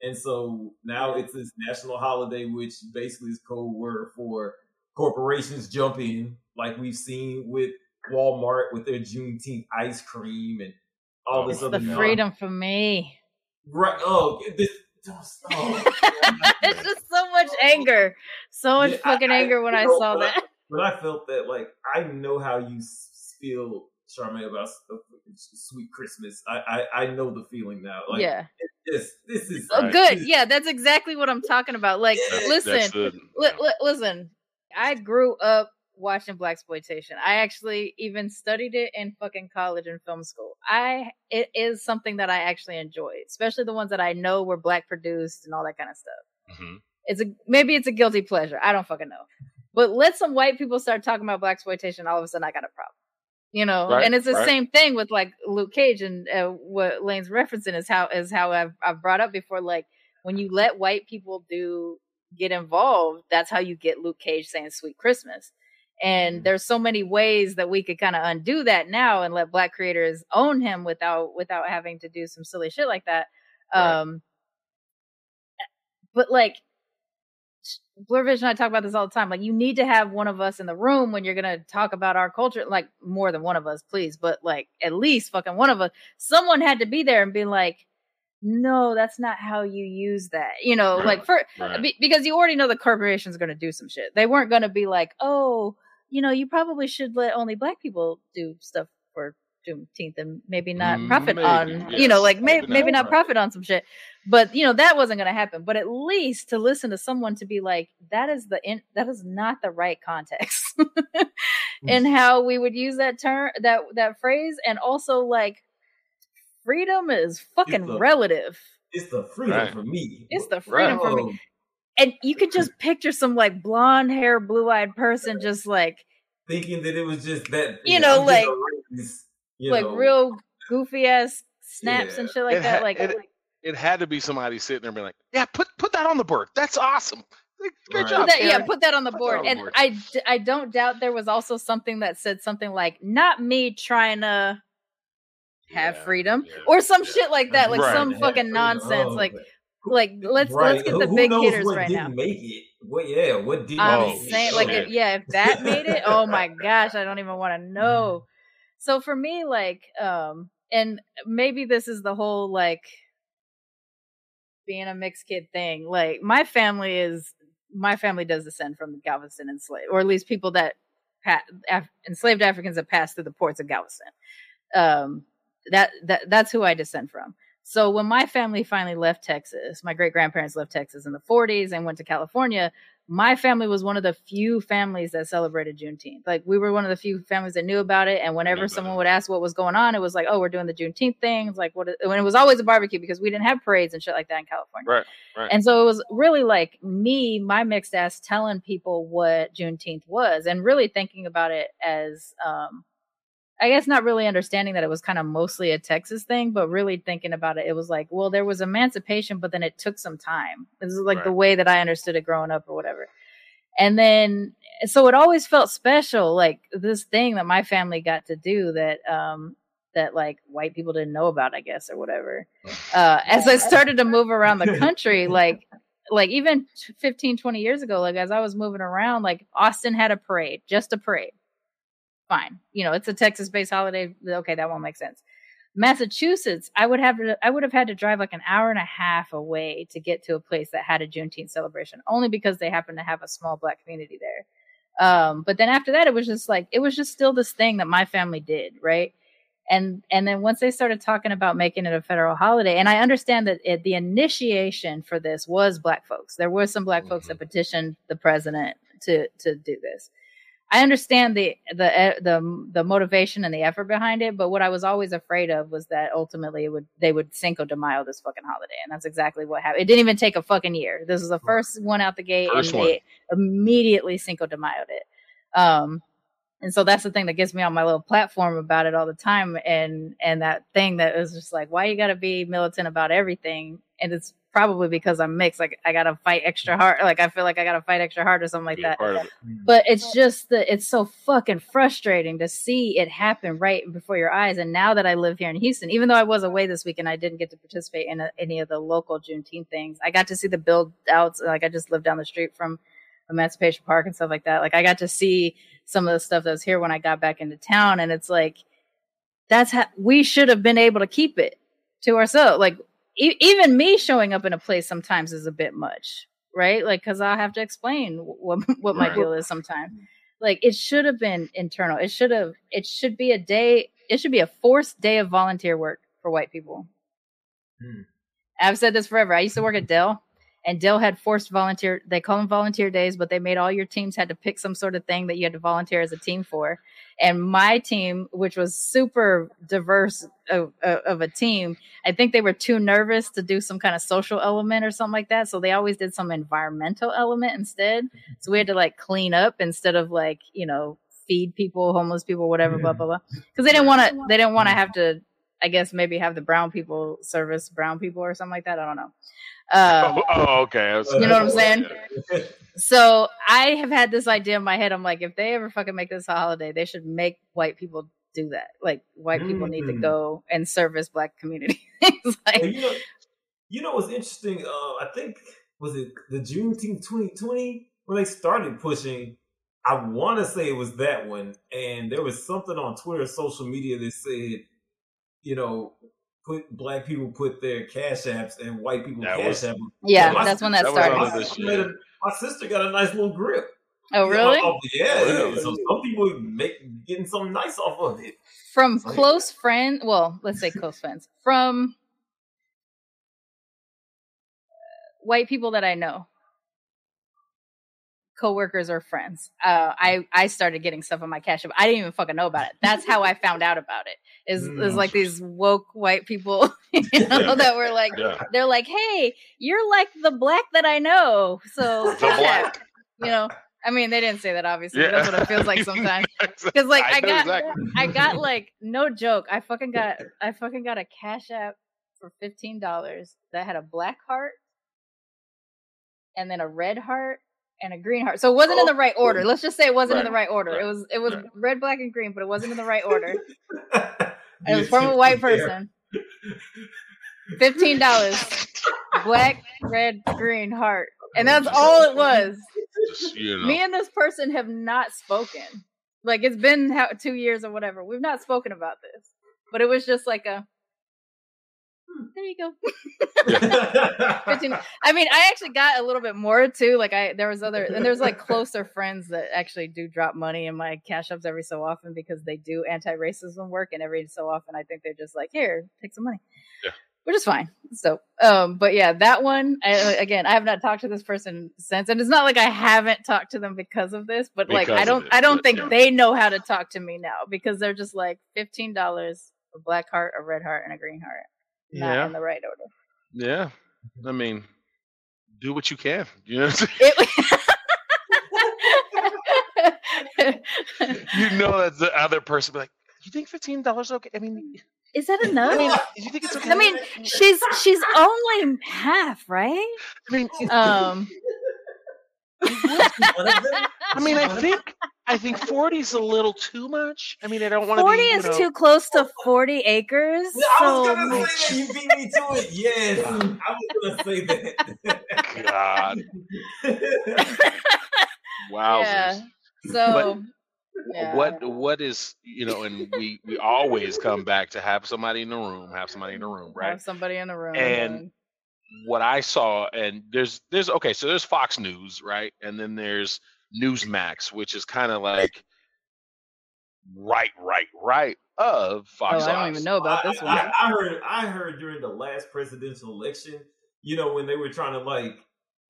and so now it's this national holiday, which basically is code word for corporations jumping, like we've seen with Walmart with their Juneteenth ice cream and all this It's other the non- freedom for me. Right? Oh, this. Don't it's just so much anger, so much Yeah, fucking I- anger when I know, saw but that. But I felt that, like, I know how you feel, Sharmane, about uh, sweet Christmas. I, I, I know the feeling now. Like, yeah. this, this is Oh, Right. good. Yeah, that's exactly what I'm talking about. Like, That's- listen, That's the, li- li- listen. I grew up watching blaxploitation. I actually even studied it in fucking college and film school. I it is something that I actually enjoy, especially the ones that I know were black produced and all that kind of stuff. Mhm. It's a maybe it's a guilty pleasure. I don't fucking know. But let some white people start talking about blaxploitation, all of a sudden I got a problem. You know, Right, and it's the right. same thing with like Luke Cage and uh, what Lane's referencing is how is how I've I've brought up before. Like when you let white people do get involved, that's how you get Luke Cage saying "Sweet Christmas." And there's so many ways that we could kind of undo that now and let black creators own him without without having to do some silly shit like that. Right. Um, but like BlerdVision, I talk about this all the time. Like, you need to have one of us in the room when you're gonna talk about our culture. Like, more than one of us, please, but like at least fucking one of us. Someone had to be there and be like, "No, that's not how you use that." You know, Right. like for Right. be, because you already know the corporation's gonna do some shit. They weren't gonna be like, "Oh, you know, you probably should let only black people do stuff for Juneteenth and maybe not mm, profit Maybe, on, you know, like may, Maybe maybe not. not profit on some shit." but you know that wasn't going to happen but at least to listen to someone to be like that is the in, that is not the right context and mm. how we would use that term that that phrase and also like freedom is fucking the- relative It's the freedom Right. for me. it's the freedom for me and you could just picture some like blonde hair blue-eyed person just like thinking that it was just that. You know, I'm like- race, you like know. real goofy ass snaps and shit like It that ha- like it- it had to be somebody sitting there being like, "Yeah, put put that on the board. That's awesome. Good Right. job. Put that, yeah, put that on the Put board. on the And board. I, d- I don't doubt there was also something that said something like, "Not me trying to have Yeah, freedom," yeah, or some yeah. shit like that, like Right. some Have fucking freedom. nonsense. Oh, like, man. Like let's Right. let's get the who big knows hitters what right now. didn't make it? What? Yeah. What didn't I'm Oh, make it? saying, like, if, yeah, if that made it, oh my gosh, I don't even want to know. So for me, like, um, and maybe this is the whole like being a mixed kid thing. Like, my family is my family does descend from the Galveston enslaved, or at least people that pa- Af- enslaved Africans that passed through the ports of Galveston. Um, that that that's who I descend from. So when my family finally left Texas, my great grandparents left Texas in the 40s and went to California. My family was one of the few families that celebrated Juneteenth. Like we were one of the few families that knew about it. And whenever someone it. would ask what was going on, it was like, "Oh, we're doing the Juneteenth things." Like what? When it was always a barbecue because we didn't have parades and shit like that in California. Right, right. And so it was really like me, my mixed ass, telling people what Juneteenth was, and really thinking about it as, um, I guess, not really understanding that it was kind of mostly a Texas thing, but really thinking about it, it was like, well, there was emancipation, but then it took some time. This is like the way that I understood it growing up, or whatever. And then, so it always felt special, like this thing that my family got to do that, um, that like white people didn't know about, I guess, or whatever. Uh, as I started to move around the country, like, like even t- 15, 20 years ago, like as I was moving around, like Austin had a parade, just a parade. Fine. You know, it's a Texas based holiday. Okay, that won't make sense. Massachusetts, I would have to, I would have had to drive like an hour and a half away to get to a place that had a Juneteenth celebration, only because they happen to have a small black community there. Um, but then after that, it was just like it was just still this thing that my family did, right? And and then once they started talking about making it a federal holiday, and I understand that it, the initiation for this was black folks. There were some black folks that petitioned the president to to do this. I understand the the the the motivation and the effort behind it, but what I was always afraid of was that ultimately it would they would Cinco de Mayo this fucking holiday, and that's exactly what happened. It didn't even take a fucking year. This was the first one out the gate, First and one. they immediately Cinco de Mayo it. Um, and so that's the thing that gets me on my little platform about it all the time, and and that thing that is just like, why you got to be militant about everything? And it's probably because I'm mixed. Like I gotta fight extra mm-hmm. hard. Like I feel like I gotta fight extra hard or something like that it. Mm-hmm. but it's just that it's so fucking frustrating to see it happen right before your eyes. And now that I live here in Houston, even though I was away this weekend, I didn't get to participate in a, any of the local Juneteenth things. I got to see the build outs. Like I just lived down the street from Emancipation Park and stuff like that. Like I got to see some of the stuff that was here when I got back into town, and it's like that's how we should have been able to keep it to ourselves. Like e- even me showing up in a place sometimes is a bit much, right? Like because I'll have to explain what what my Right. deal is sometimes. Like it should have been internal. It should have. It should be a day. It should be a forced day of volunteer work for white people. Hmm. I've said this forever. I used to work at Dell, and Dell had forced volunteer. They call them volunteer days, but they made all your teams had to pick some sort of thing that you had to volunteer as a team for. And my team, which was super diverse of, of, of a team, I think they were too nervous to do some kind of social element or something like that. So they always did some environmental element instead. Mm-hmm. So we had to like clean up instead of like you know feed people, homeless people, whatever, blah blah blah. Because they didn't want to. Uh, they didn't want to mm-hmm. have to. I guess maybe have the brown people service brown people or something like that. I don't know. Um, oh, oh, okay. Was- You know what I'm saying? so I have had this idea in my head. I'm like, if they ever fucking make this a holiday, they should make white people do that. Like white people need to Mm. go and service black communities. And like, you know, you know what's interesting? Uh, I think was it the Juneteenth 2020 when they started pushing. I want to say it was that one, and there was something on Twitter, social media that said, you know, put black people put their cash apps and white people That cash was- app. yeah, my that's when that that started. My sister, a, my sister got a nice little grip. oh, You know, really? oh, yeah, Really? yeah. So some people make getting something nice off of it. From Like- close friends. well, let's say close friends from white people that I know, coworkers or friends. Uh, I I started getting stuff on my cash app. I didn't even fucking know about it. That's how I found out about it. Is is Mm. like these woke white people, you know, that were like, Yeah. they're like, hey, you're like the black that I know, so The black. you know. I mean, they didn't say that obviously. Yeah. That's what it feels like sometimes. Because like I, know got exactly. I got like no joke. I fucking got I fucking got a cash app for fifteen dollars that had a black heart and then a red heart and a green heart. So it wasn't in the right Oh, order. Let's just say it wasn't in the right order. right, It was it was right. red, black, and green, but it wasn't in the right order. The It was from a white person. Fifteen dollars. Black, red, green heart. And that's all it was. You know. Me and this person have not spoken. Like it's been two years or whatever. We've not spoken about this. But it was just like a "Hmm, there you go. 15 I mean, I actually got a little bit more too. Like I there was other and there's like closer friends that actually do drop money in my cash ups every so often because they do anti racism work and every so often I think they're just like, here, take some money. Yeah. Which is fine. So um but yeah, that one I, again, I have not talked to this person since. And it's not like I haven't talked to them because of this, but like I don't it, I don't but, think yeah. they know how to talk to me now because they're just like fifteen dollars, a black heart, a red heart, and a green heart. Not Yeah. in the right order. Yeah. I mean, do what you can. You know what I'm saying? You know that the other person be like, you think fifteen dollars okay? I mean, is that enough? I mean, you think it's okay? I mean, she's she's only half, right? I mean, Um, One of them? I mean, I think I think forty is a little too much. I mean, I don't want to. forty be, is know- too close to forty acres. I So was gonna say that you beat me to it. Yes, I was gonna say that. God, Wow. yeah. So yeah. What what is you know, and we we always come back to have somebody in the room, have somebody in the room, right? Have somebody in the room. And- what I saw, and there's there's okay, so there's Fox News, right, and then there's Newsmax, which is kind of like right, right, right of oh, Fox. I don't Eyes. even know about this I, one. I, I heard. I heard during the last presidential election. You know when they were trying to like,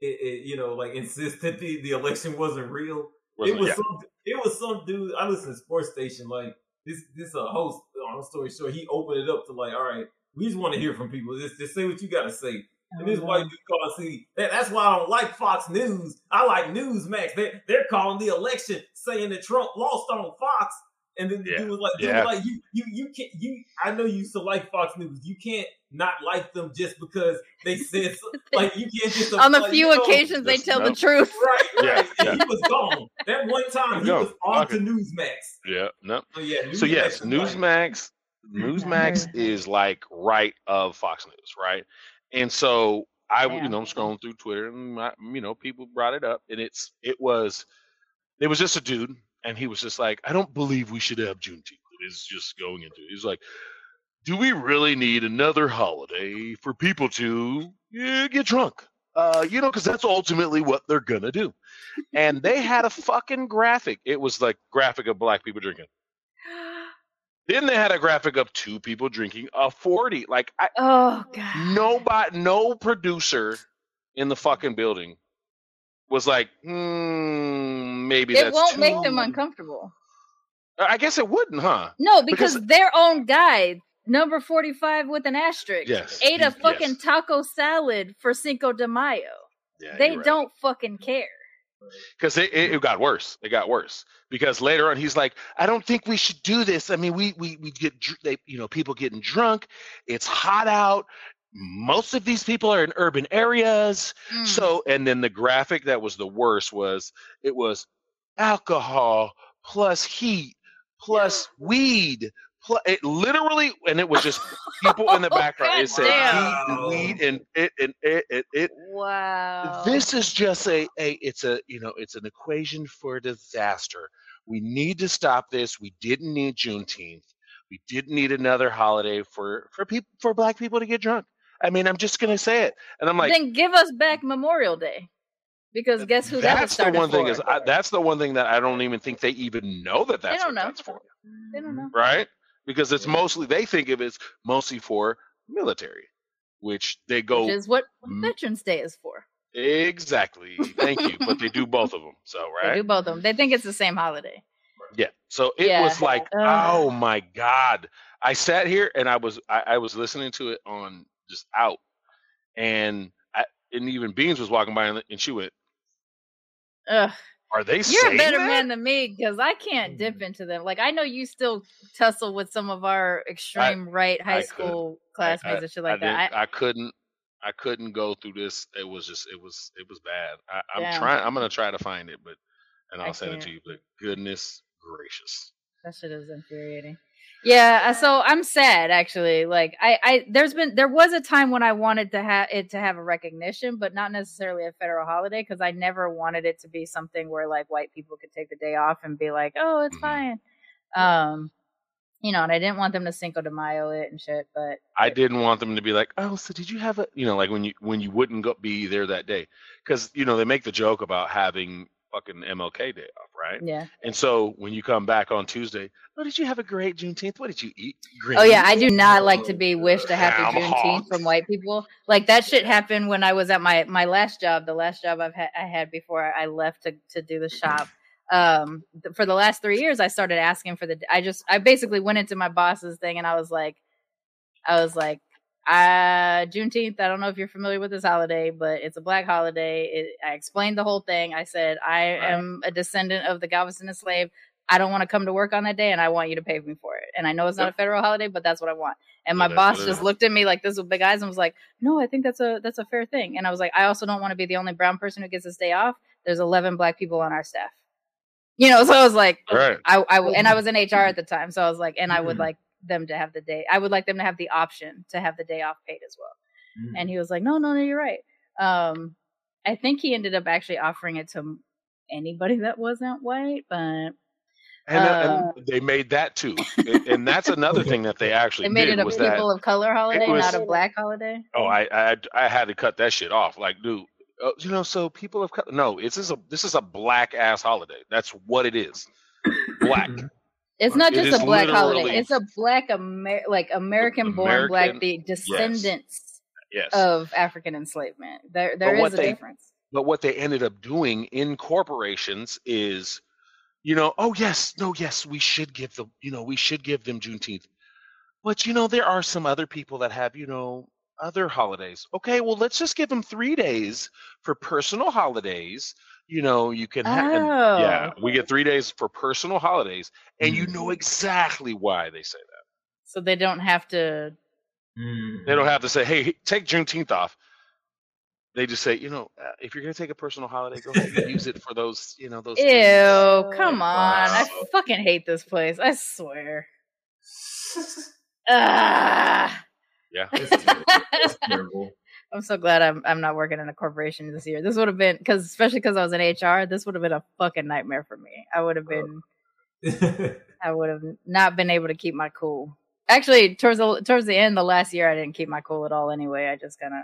it, it, you know, like insist that the, the election wasn't real. Wasn't it was yeah. some. It was some dude. I listen to sports station. Like this. This a host. Long story short, he opened it up to like, all right, we just want to hear from people. Just, just say what you got to say. And this white dude called see that, that's why I don't like Fox News. I like Newsmax. They they're calling the election saying that Trump lost on Fox. And then the Yeah. dude was like, dude Yeah. was like you you you can't you I know you used to like Fox News. You can't not like them just because they said so, like you can't just on the like, few you know, occasions they tell no. the truth. Right, Yeah, right. yeah. And he was gone. That one time he Go. was on Okay. to Newsmax. Yeah, no. So yeah, So yes, is like- Newsmax, Newsmax is like right of Fox News, right? And so I, Yeah. you know, I'm scrolling through Twitter, and my, you know, people brought it up, and it's it was, it was just a dude, and he was just like, I don't believe we should have Juneteenth. It's just going into. He's like, do we really need another holiday for people to yeah, get drunk? Uh, you know, because that's ultimately what they're gonna do. And they had a fucking graphic. It was like graphic of black people drinking. Then they had a graphic of two people drinking a 40. Like I Oh god. nobody no producer in the fucking building was like, hmm, maybe It won't make them uncomfortable. I guess it wouldn't, huh? No, because, Because- their own guy, number 45 with an asterisk, Yes, ate a fucking yes. taco salad for Cinco de Mayo. Yeah, they don't fucking care. Because it, it, it got worse. It got worse because later on he's like, I don't think we should do this. I mean, we we we get they you know people getting drunk. It's hot out. Most of these people are in urban areas. Mm. So, and then the graphic that was the worst was it was alcohol plus heat plus weed. Plus, it literally, and it was just people in the background. It said Goddamn. heat and weed, and it and it it. it wow. this is just a, a it's a you know it's an equation for disaster. We need to stop this. We didn't need Juneteenth. We didn't need another holiday for for people for black people to get drunk. I mean, I'm just gonna say it, and I'm like, then give us back Memorial Day. Because guess who that was that's the started one thing for? is I, that's the one thing that I don't even think they even know that that's don't what know. that's for, They don't mm-hmm. know. right? Because it's mostly they think of it as mostly for military, which they go Which is what. Veterans Day is for. exactly. Thank you, but they do both of them. So right, They do both of them. They think it's the same holiday. Yeah. So it Yeah. was like, Ugh. oh my God. I sat here and I was I, I was listening to it on just out. And I and even Beans was walking by and, and she went, Ugh. Are they You're a better that? man than me because I can't dip hmm. into them. Like I know you still tussle with some of our extreme right high I could. school I- classmates and shit like I that. didn't- I, couldn't I couldn't go through this. It was just it was it was bad. I, I'm Damn. trying. I'm gonna try to find it, but and I I'll send it to you. But goodness gracious. That shit is infuriating. Yeah, so I'm sad actually. Like I, I there's been there was a time when I wanted to have it to have a recognition, but not necessarily a federal holiday because I never wanted it to be something where like white people could take the day off and be like, oh, it's Mhm. fine. Um, you know, and I didn't want them to Cinco de Mayo it and shit, but I didn't want them to be like, oh, so did you have a, you know, like when you when you wouldn't go be there that day, because you know they make the joke about having fucking MLK Day off, right? yeah. And so when you come back on Tuesday, oh, did you have a great Juneteenth? What did you eat? Oh yeah, I do not like to be wished a happy Juneteenth from white people. Like that shit happened when I was at my my last job, the last job I've had I had before I left to to do the shop. Um, th- for the last three years, I started asking for the. I just I basically went into my boss's thing and I was like, I was like, uh, Juneteenth. I don't know if you're familiar with this holiday, but it's a black holiday. It, I explained the whole thing. I said I Right. am a descendant of the Galveston enslaved. I don't want to come to work on that day, and I want you to pay me for it. And I know it's not Yep. a federal holiday, but that's what I want. And my that's boss what just looked at me like this with big eyes and was like, "No, I think that's a that's a fair thing." And I was like, "I also don't want to be the only brown person who gets this day off. There's 11 black people on our staff." You know, so I was like, Right. I, I and I was in HR at the time, so I was like, and I would Mhm. like them to have the day. I would like them to have the option to have the day off paid as well. Mm. And he was like, "No, no, no, you're right." Um, I think he ended up actually offering it to anybody that wasn't white, but And, Uh, and they made that too, and, that's another thing that they actually they made it a people of color holiday, was- not a black holiday. Oh, I, I I had to cut that shit off. Like, dude, uh, you know, so people of color. No, it's this is a this is a black ass holiday. That's what it is. Black. It's not just is a black holiday; it's a black Amer- like American-born black the descendants yes. of African enslavement. There, there what is a they- difference. But what they ended up doing in corporations is, you know, oh yes, no, yes, we should give the, you know, we should give them Juneteenth. But you know, there are some other people that have, you know, other holidays. Okay, well, let's just give them three days for personal holidays. You know, you can have, Oh, yeah, we get three days for personal holidays, and you Mhm. know exactly why they say that. so they don't have to. Mm. They don't have to say, hey, take Juneteenth off. They just say, you know, uh, if you're gonna take a personal holiday, go ahead and use it for those, you know, those. Ew! things." Come on! I fucking hate this place. I swear. Ah. Yeah. It's terrible. It's terrible. I'm so glad I'm I'm not working in a corporation this year. This would have been because especially because I was in HR, this would have been a fucking nightmare for me. I would have been I would have not been able to keep my cool. Actually, towards the towards the end, the last year, I didn't keep my cool at all. Anyway, I just kind of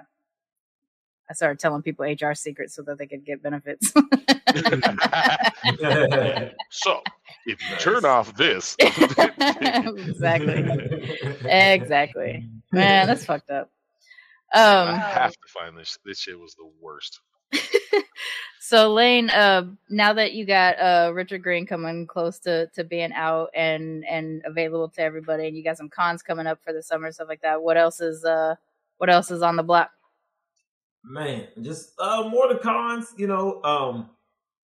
I started telling people HR secrets so that they could get benefits. so, if you turn off this, exactly, exactly. Man, that's fucked up. I Um, have to find this. This shit was the worst. so Lane, uh, now that you got uh Richard Green coming close to to being out and and available to everybody, and you got some cons coming up for the summer, stuff like that. What else is uh what else is on the block? Man, just uh more the cons, you know, um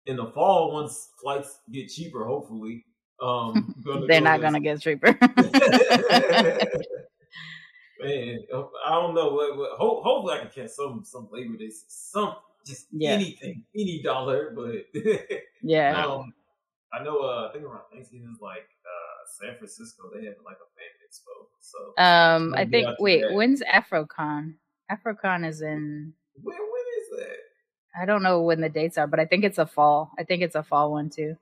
in the fall once flights get cheaper, hopefully. Um gonna They're go not to- gonna get cheaper. Man, I don't know. What, what, ho- hopefully, I can catch some some Labor Day, some just Yeah. anything, any dollar. But yeah. um, I know. Uh, I think around Thanksgiving is like uh, San Francisco. They have like a fan expo. So Um, I think. Wait, that. when's AfroCon? AfroCon is in. when when is that? I don't know when the dates are, but I think it's a fall. I think it's a fall one too.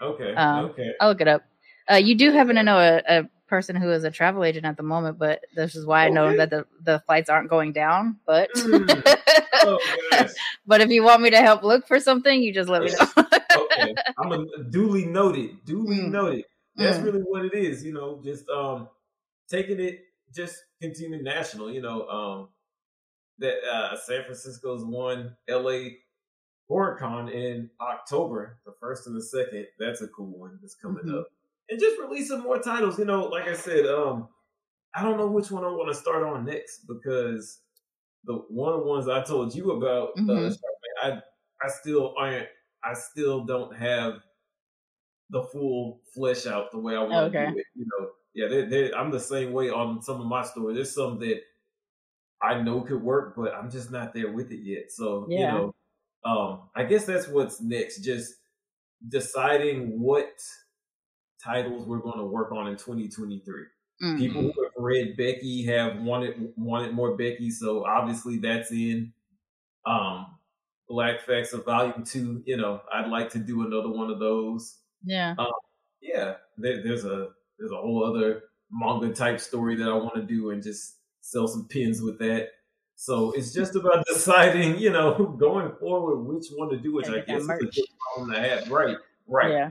Okay, Um, okay. I'll look it up. Uh, you do happen to know a, a person who is a travel agent at the moment, but this is why I know that the, the flights aren't going down. But Mm. Oh gosh. but if you want me to help look for something, you just let me know. okay, I'm a duly noted. Duly Mm. noted. That's Mm. really what it is. You know, just um taking it, just continuing national. You know, um that uh San Francisco's one, L.A. HorrorCon in October, the first and the second. That's a cool one that's coming Mhm. up, and just release some more titles. You know, like I said, um, I don't know which one I want to start on next because the one of the ones I told you about, uh, Mhm. Sharmane, I I still aren't. I still don't have the full flesh out the way I want to do it. You know, yeah, they they I'm the same way on some of my stories. There's some that I know could work, but I'm just not there with it yet. So you know, um, I guess that's what's next. Just deciding what titles we're going to work on in 2023. Mhm. People who have read Becky have wanted wanted more Becky, so obviously that's in. Um, Black Facts of Volume Two. You know, I'd like to do another one of those. Yeah. Yeah, there, there's a there's a whole other manga type story that I want to do and just sell some pins with that. So it's just about deciding, you know, going forward which one to do, which I guess is a good problem to have. Right, right. Yeah.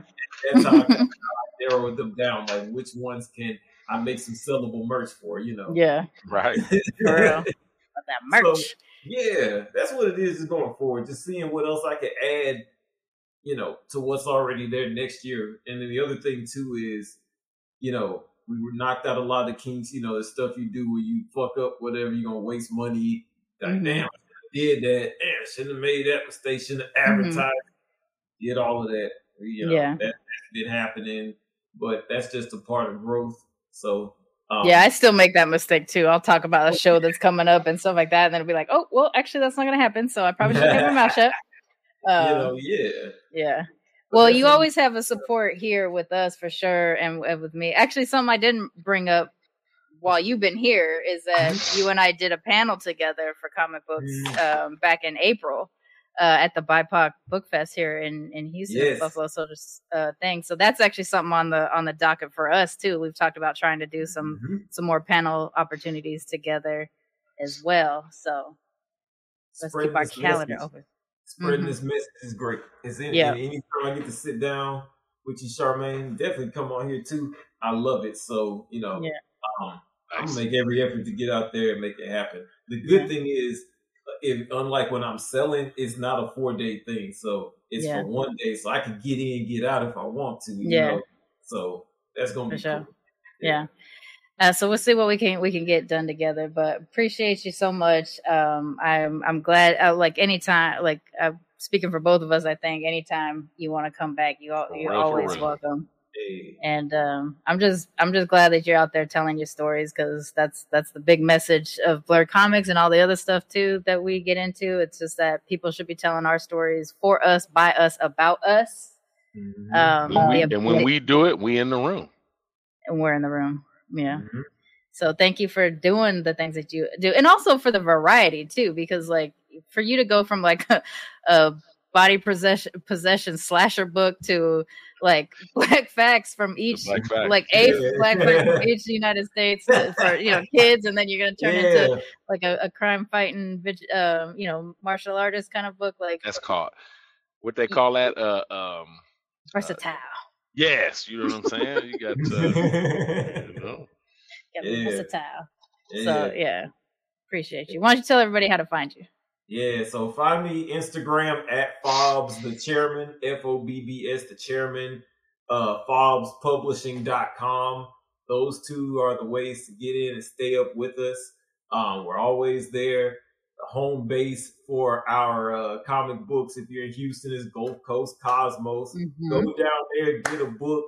That's how how I narrow them down. Like which ones can I make some sellable merch for? You know. Yeah. Right. For that merch. Yeah, that's what it is. Is going forward, just seeing what else I can add, you know, to what's already there next year. And then the other thing too is, you know, we were knocked out a lot of the kinks. You know, the stuff you do where you fuck up whatever, you're gonna waste money. Like, Mhm. damn, did that. Damn, shouldn't have made that mistake. Shouldn't have Mhm. advertised. Did all of that. You know, Yeah. that, that's been happening, but that's just a part of growth. So. Um, yeah, I still make that mistake too. I'll talk about a show that's coming up and stuff like that, and then it'll be like, oh, well, actually, that's not going to happen. So I probably should keep my mouth shut. you Um, know, yeah. yeah. Well, you always have a support here with us for sure, and, and with me. Actually, something I didn't bring up while you've been here is that you and I did a panel together for comic books Mm. um, back in April uh, at the BIPOC Book Fest here in in Houston, Yes. Buffalo Soldiers uh, thing. So that's actually something on the on the docket for us too. We've talked about trying to do some Mhm. some more panel opportunities together as well. So let's Spreading keep our calendar message. open. Spreading Mhm. this message is great. It's in, Yeah. anytime I get to sit down with you, Sharmane, definitely come on here too. I love it. So you know, Yeah. um, I'm gonna make every effort to get out there and make it happen. The good Yeah. thing is, if unlike when I'm selling, it's not a four day thing. So it's Yeah. for one day, so I can get in, get out if I want to. You Yeah. know? So that's gonna For be sure. cool. yeah uh, so we'll see what we can we can get done together but appreciate you so much um i'm i'm glad uh, like anytime like uh, speaking for both of us i think anytime you want to come back you al- For you're always real. welcome Hey. and um i'm just i'm just glad that you're out there telling your stories because that's that's the big message of Blerd comics and all the other stuff too that we get into it's just that people should be telling our stories for us by us about us Mhm. um When we, the and when we do it, we in the room. and we're in the room yeah Mhm. So thank you for doing the things that you do, and also for the variety too, because like for you to go from like a, a body possession possession slasher book to like black facts from each Black Facts. like a Yeah. black fact from each United States for you know kids, and then you're gonna turn yeah. into like a, a crime fighting um you know martial artist kind of book, like That's called what they call that. Uh, um, versatile. yes, you know what I'm saying. You got, uh, you know, Yeah, Yeah. versatile. Yeah. So yeah, appreciate you. Why don't you tell everybody how to find you? Yeah, so find me Instagram at Fobbs the Chairman, F O B B S the Chairman, uh FobbsPublishing.com. Those two are the ways to get in and stay up with us. Um, we're always there. The home base for our uh, comic books, if you're in Houston, is Gulf Coast Comics. Mhm. Go down there, get a book.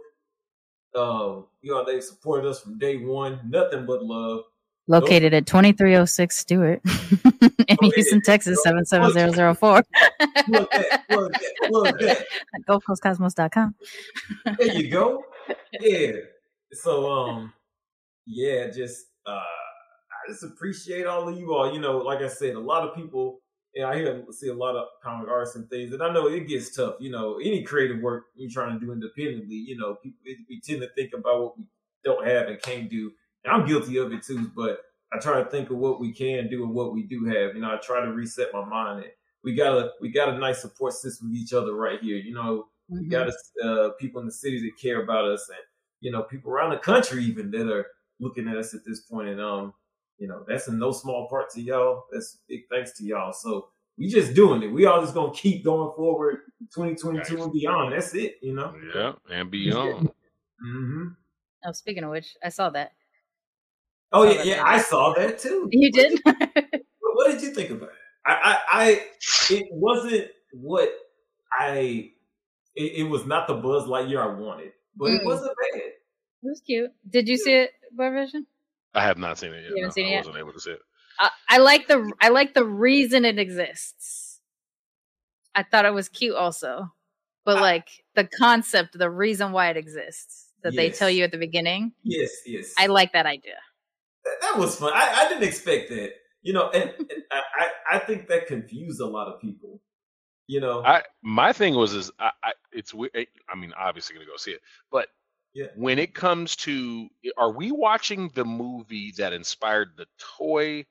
Um, you know, they supported us from day one. Nothing but love. Located at 2306 Stewart in Oh, Houston, yeah. Texas, Plug- 77004. Plug that, plug that, plug that. GulfCoastComics.com. there you go. Yeah. So um yeah, just uh I just appreciate all of you all. You know, like I said, a lot of people and I hear see a lot of comic artists and things, and I know it gets tough. You know, any creative work you're trying to do independently, you know, people we tend to think about what we don't have and can't do. And I'm guilty of it too, but I try to think of what we can do and what we do have. You know, I try to reset my mind. And we got a we got a nice support system with each other right here. You know, we Mhm. got uh, people in the city that care about us, and you know, people around the country even that are looking at us at this point. And um, you know, that's in no small part to y'all. That's big thanks to y'all. So we just doing it. We all just gonna keep going forward, 2022 and beyond. That's it. You know. yeah, and beyond. hmm Oh, speaking of which, I saw that. Oh yeah, yeah. I saw that too. You did? What, what did you think about it? I, I, I it wasn't what I. It, it was not the Buzz Lightyear I wanted, but it Mm. wasn't bad. It was cute. Did you see it, Boy Vision? I have not seen it yet. You haven't no. seen it I yet? wasn't able to see it. I, I like the I like the reason it exists. I thought it was cute also, but I- like the concept, the reason why it exists that they tell you at the beginning. Yes, yes. I like that idea. That, that was fun. I, I didn't expect that. You know, and, and I, I I think that confused a lot of people. You know, I my thing was is I, I it's we- I mean obviously gonna go see it, but Yeah. when it comes to are we watching the movie that inspired the toy?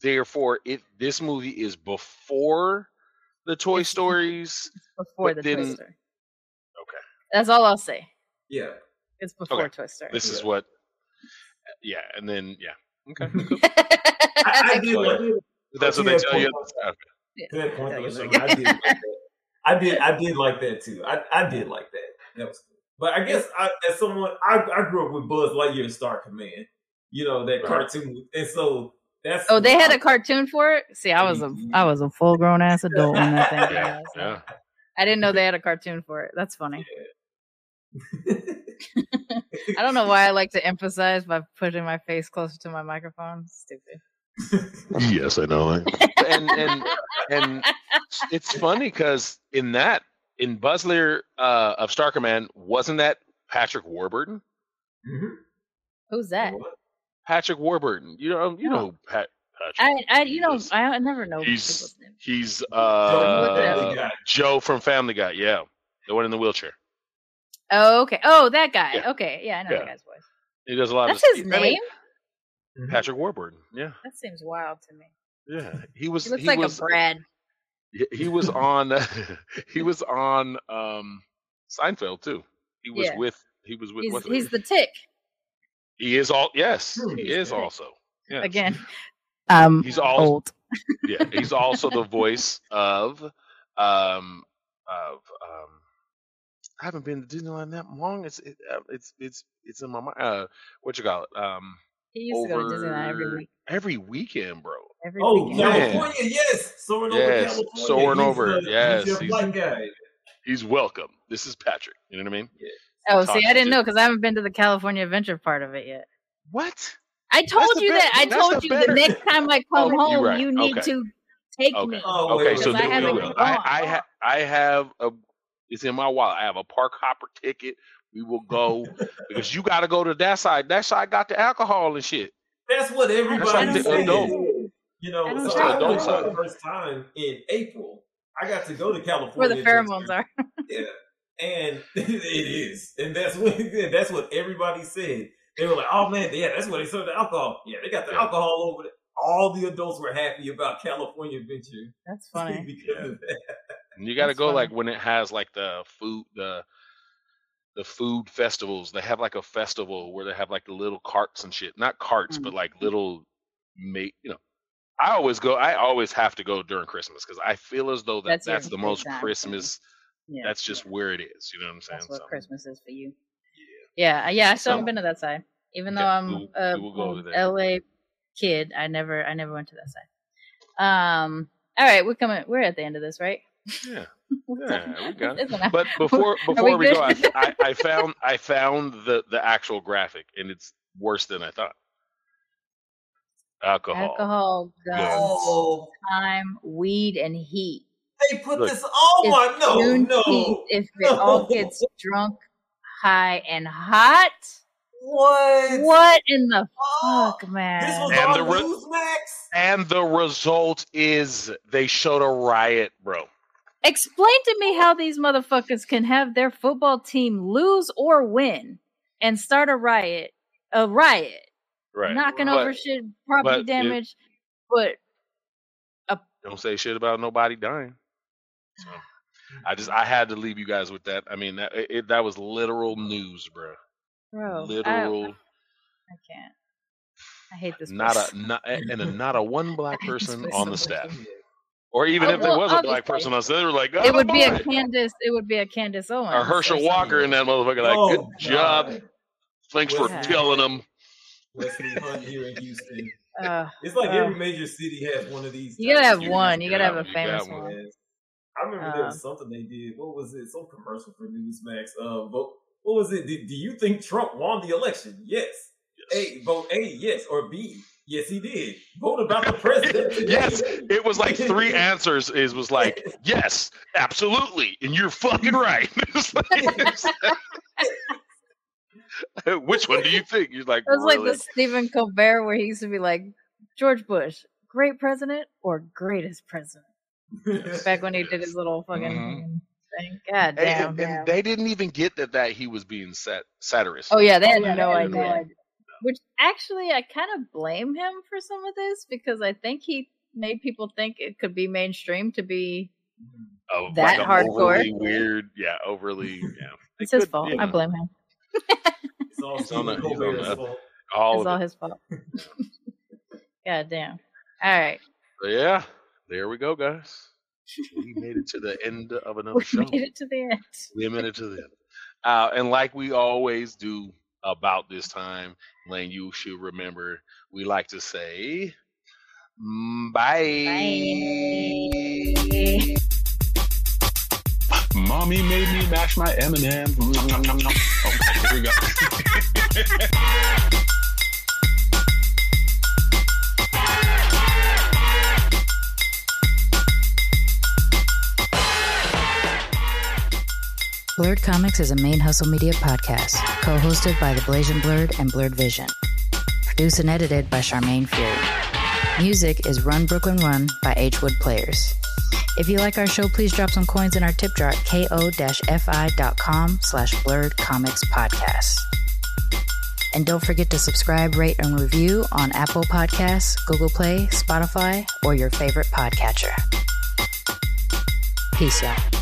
Therefore, it this movie is before the Toy Stories. Before But the Toy Story. Okay, That's all I'll say. yeah. It's before Okay. Toy Story. this is what. Yeah, and then yeah, okay, I, I did Go like ahead. that's what to they tell you. point- Okay. to that point, Yeah, though, you I did like that. I did I did like that too. I, I did like that. That was cool. But I guess I, as someone I, I grew up with Buzz Lightyear Star Command. You know, that Right. cartoon. And so that's Oh, they had a cartoon for it. See, I was a mm-hmm. I was a full grown ass adult when that thing came Yeah, yeah. I didn't know they had a cartoon for it. That's funny. I don't know why I like to emphasize by putting my face closer to my microphone. Stupid. Yes, I know. and and and it's funny because in that in Buzz Lightyear uh, of Star Command wasn't that Patrick Warburton? Mhm. Who's that? Patrick Warburton. You know you No. know Pat Patrick. I I you know Yes. I, I never know He's he's uh Joe from Family Guy. Yeah, the one in the wheelchair. Oh, okay. Oh, that guy. Yeah. Okay, yeah, I know Yeah. that guy's voice. He does a lot That's of. his I mean, name. Mhm. Patrick Warburton. Yeah, That seems wild to me. yeah. He was. He looks he like was, a Brad. he- He was on. he was on um Seinfeld too. He was Yeah. with. He was with. He's what's he's the tick He is all. Yes, he is also. Yes. again. Um, He's also old. yeah. He's also the voice of um of um. I haven't been to Disneyland that long. It's it, uh, it's it's it's in my mind. Uh, what you call it? Um, He used to go to Disneyland every week. every weekend, bro. Every Oh, weekend. Yeah. California, yes, soaring over Yes, California. soaring He's over, the- yes, he's your he's- guy. He's welcome. This is Patrick. You know what I mean? Oh, Talk see, I didn't know because I haven't been to the California Adventure part of it yet. What? I told the you bet- that. I told the you better- the next time I come Oh, home, right. you need Okay. to take Okay. me. Oh, Okay, so I then haven't we will. I I, ha- I have a. It's in my wallet. I have a park hopper ticket. We will go because you got to go to that side. That side got the alcohol and shit. That's what everybody like the said. adult. You know, I so drink I went adult for side. the first time in April. I got to go to California. Where the pheromones are. Yeah, and it is, and that's what that's what everybody said. They were like, "Oh man, yeah, that's where they serve the alcohol. Yeah, they got the Yeah. alcohol over there." All the adults were happy about California Adventure That's funny. because of that. And you got to go funny. like when it has like the food the the food festivals. They have like a festival where they have like the little carts and shit. Not carts, Mm. but like little mate. You know, I always go. I always have to go during Christmas because I feel as though that That's that's, your the most thing. Christmas. Yeah, That's just where it is. You know what I'm saying? that's what So, Christmas is for you. Yeah, yeah. yeah, I still haven't been to that side, even though I'm we will- a we will go over there. LA kid. I never, I never went to that side. Um. All right, we're coming. We're at the end of this, right? Yeah. Yeah, we got it. It's an hour. But before before we, good? go, I, I, I found I found the the actual graphic, and it's worse than I thought. Alcohol. alcohol, guns, Oh, time, weed, and heat. they put Look. this. Oh my no, Juneteenth no. if it all gets drunk, high, and hot. What? What in the Oh, fuck, man? This was And on the re- Newsmax. And the result is they showed a riot, bro. Explain to me how these motherfuckers can have their football team lose or win and start a riot, a riot, Right. knocking But over shit, property but it- damage, but Don't say shit about nobody dying. So, I just I had to leave you guys with that. I mean that it, that was literal news, bro. bro, literal. I can't. I hate this. not place. a not and a, not a one black I person on the staff. Or even Oh, if there was a black person on staff, they were like, It "Oh, would be a boy." Candace. It would be a Candace Owens. a Herschel or Walker in that motherfucker. Like, Oh, good job. God. Thanks for Yeah. telling them. Wesley Hunt here in Houston. Uh, It's like Uh, every major city has one of these. you gotta have of one. You gotta have a famous one. one. I remember there Uh, was something they did. What was it? Some commercial for Newsmax. Uh, vote. What was it? Do, do you think Trump won the election? Yes. A vote A, yes, or B. Yes, he did. Vote about the president. yes, it was like three answers. Is was like yes, absolutely, and you're fucking right. Which one do you think? He's like, It was really? like the Stephen Colbert where he used to be like, George Bush, great president or greatest president? Back when he did his little fucking Mhm. thing. God damn. and, and they didn't even get that that he was being sat- satirist. Oh yeah, they had no they had no idea. Idea. Which actually, I kind of blame him for some of this because I think he made people think it could be mainstream to be. Of that a hardcore. overly weird, yeah, overly, yeah. It It's his could, fault. you I blame him. It's all He's on the- he's on the- fault. all It's all it. his fault. God damn. All right, So, yeah, there we go, guys. We made it to the end of another show. we show. made it to the end. We made it to the end. Uh, and like we always do about this time, Lane, you should remember we like to say mm, bye. Bye. Mommy made me mash my M&M. Okay, here we go. BLERDcoMIXed is a ManeHustle media podcast, co hosted by The Blasian Blerd and BlerdVision. Produced and edited by Sharmane Fury. Music is Run Brooklyn Run by H Wood Players. If you like our show, please drop some coins in our tip jar at ko-fi.com slash blerdcomixed podcast. And don't forget to subscribe, rate, and review on Apple Podcasts, Google Play, Spotify, or your favorite podcatcher. Peace, y'all.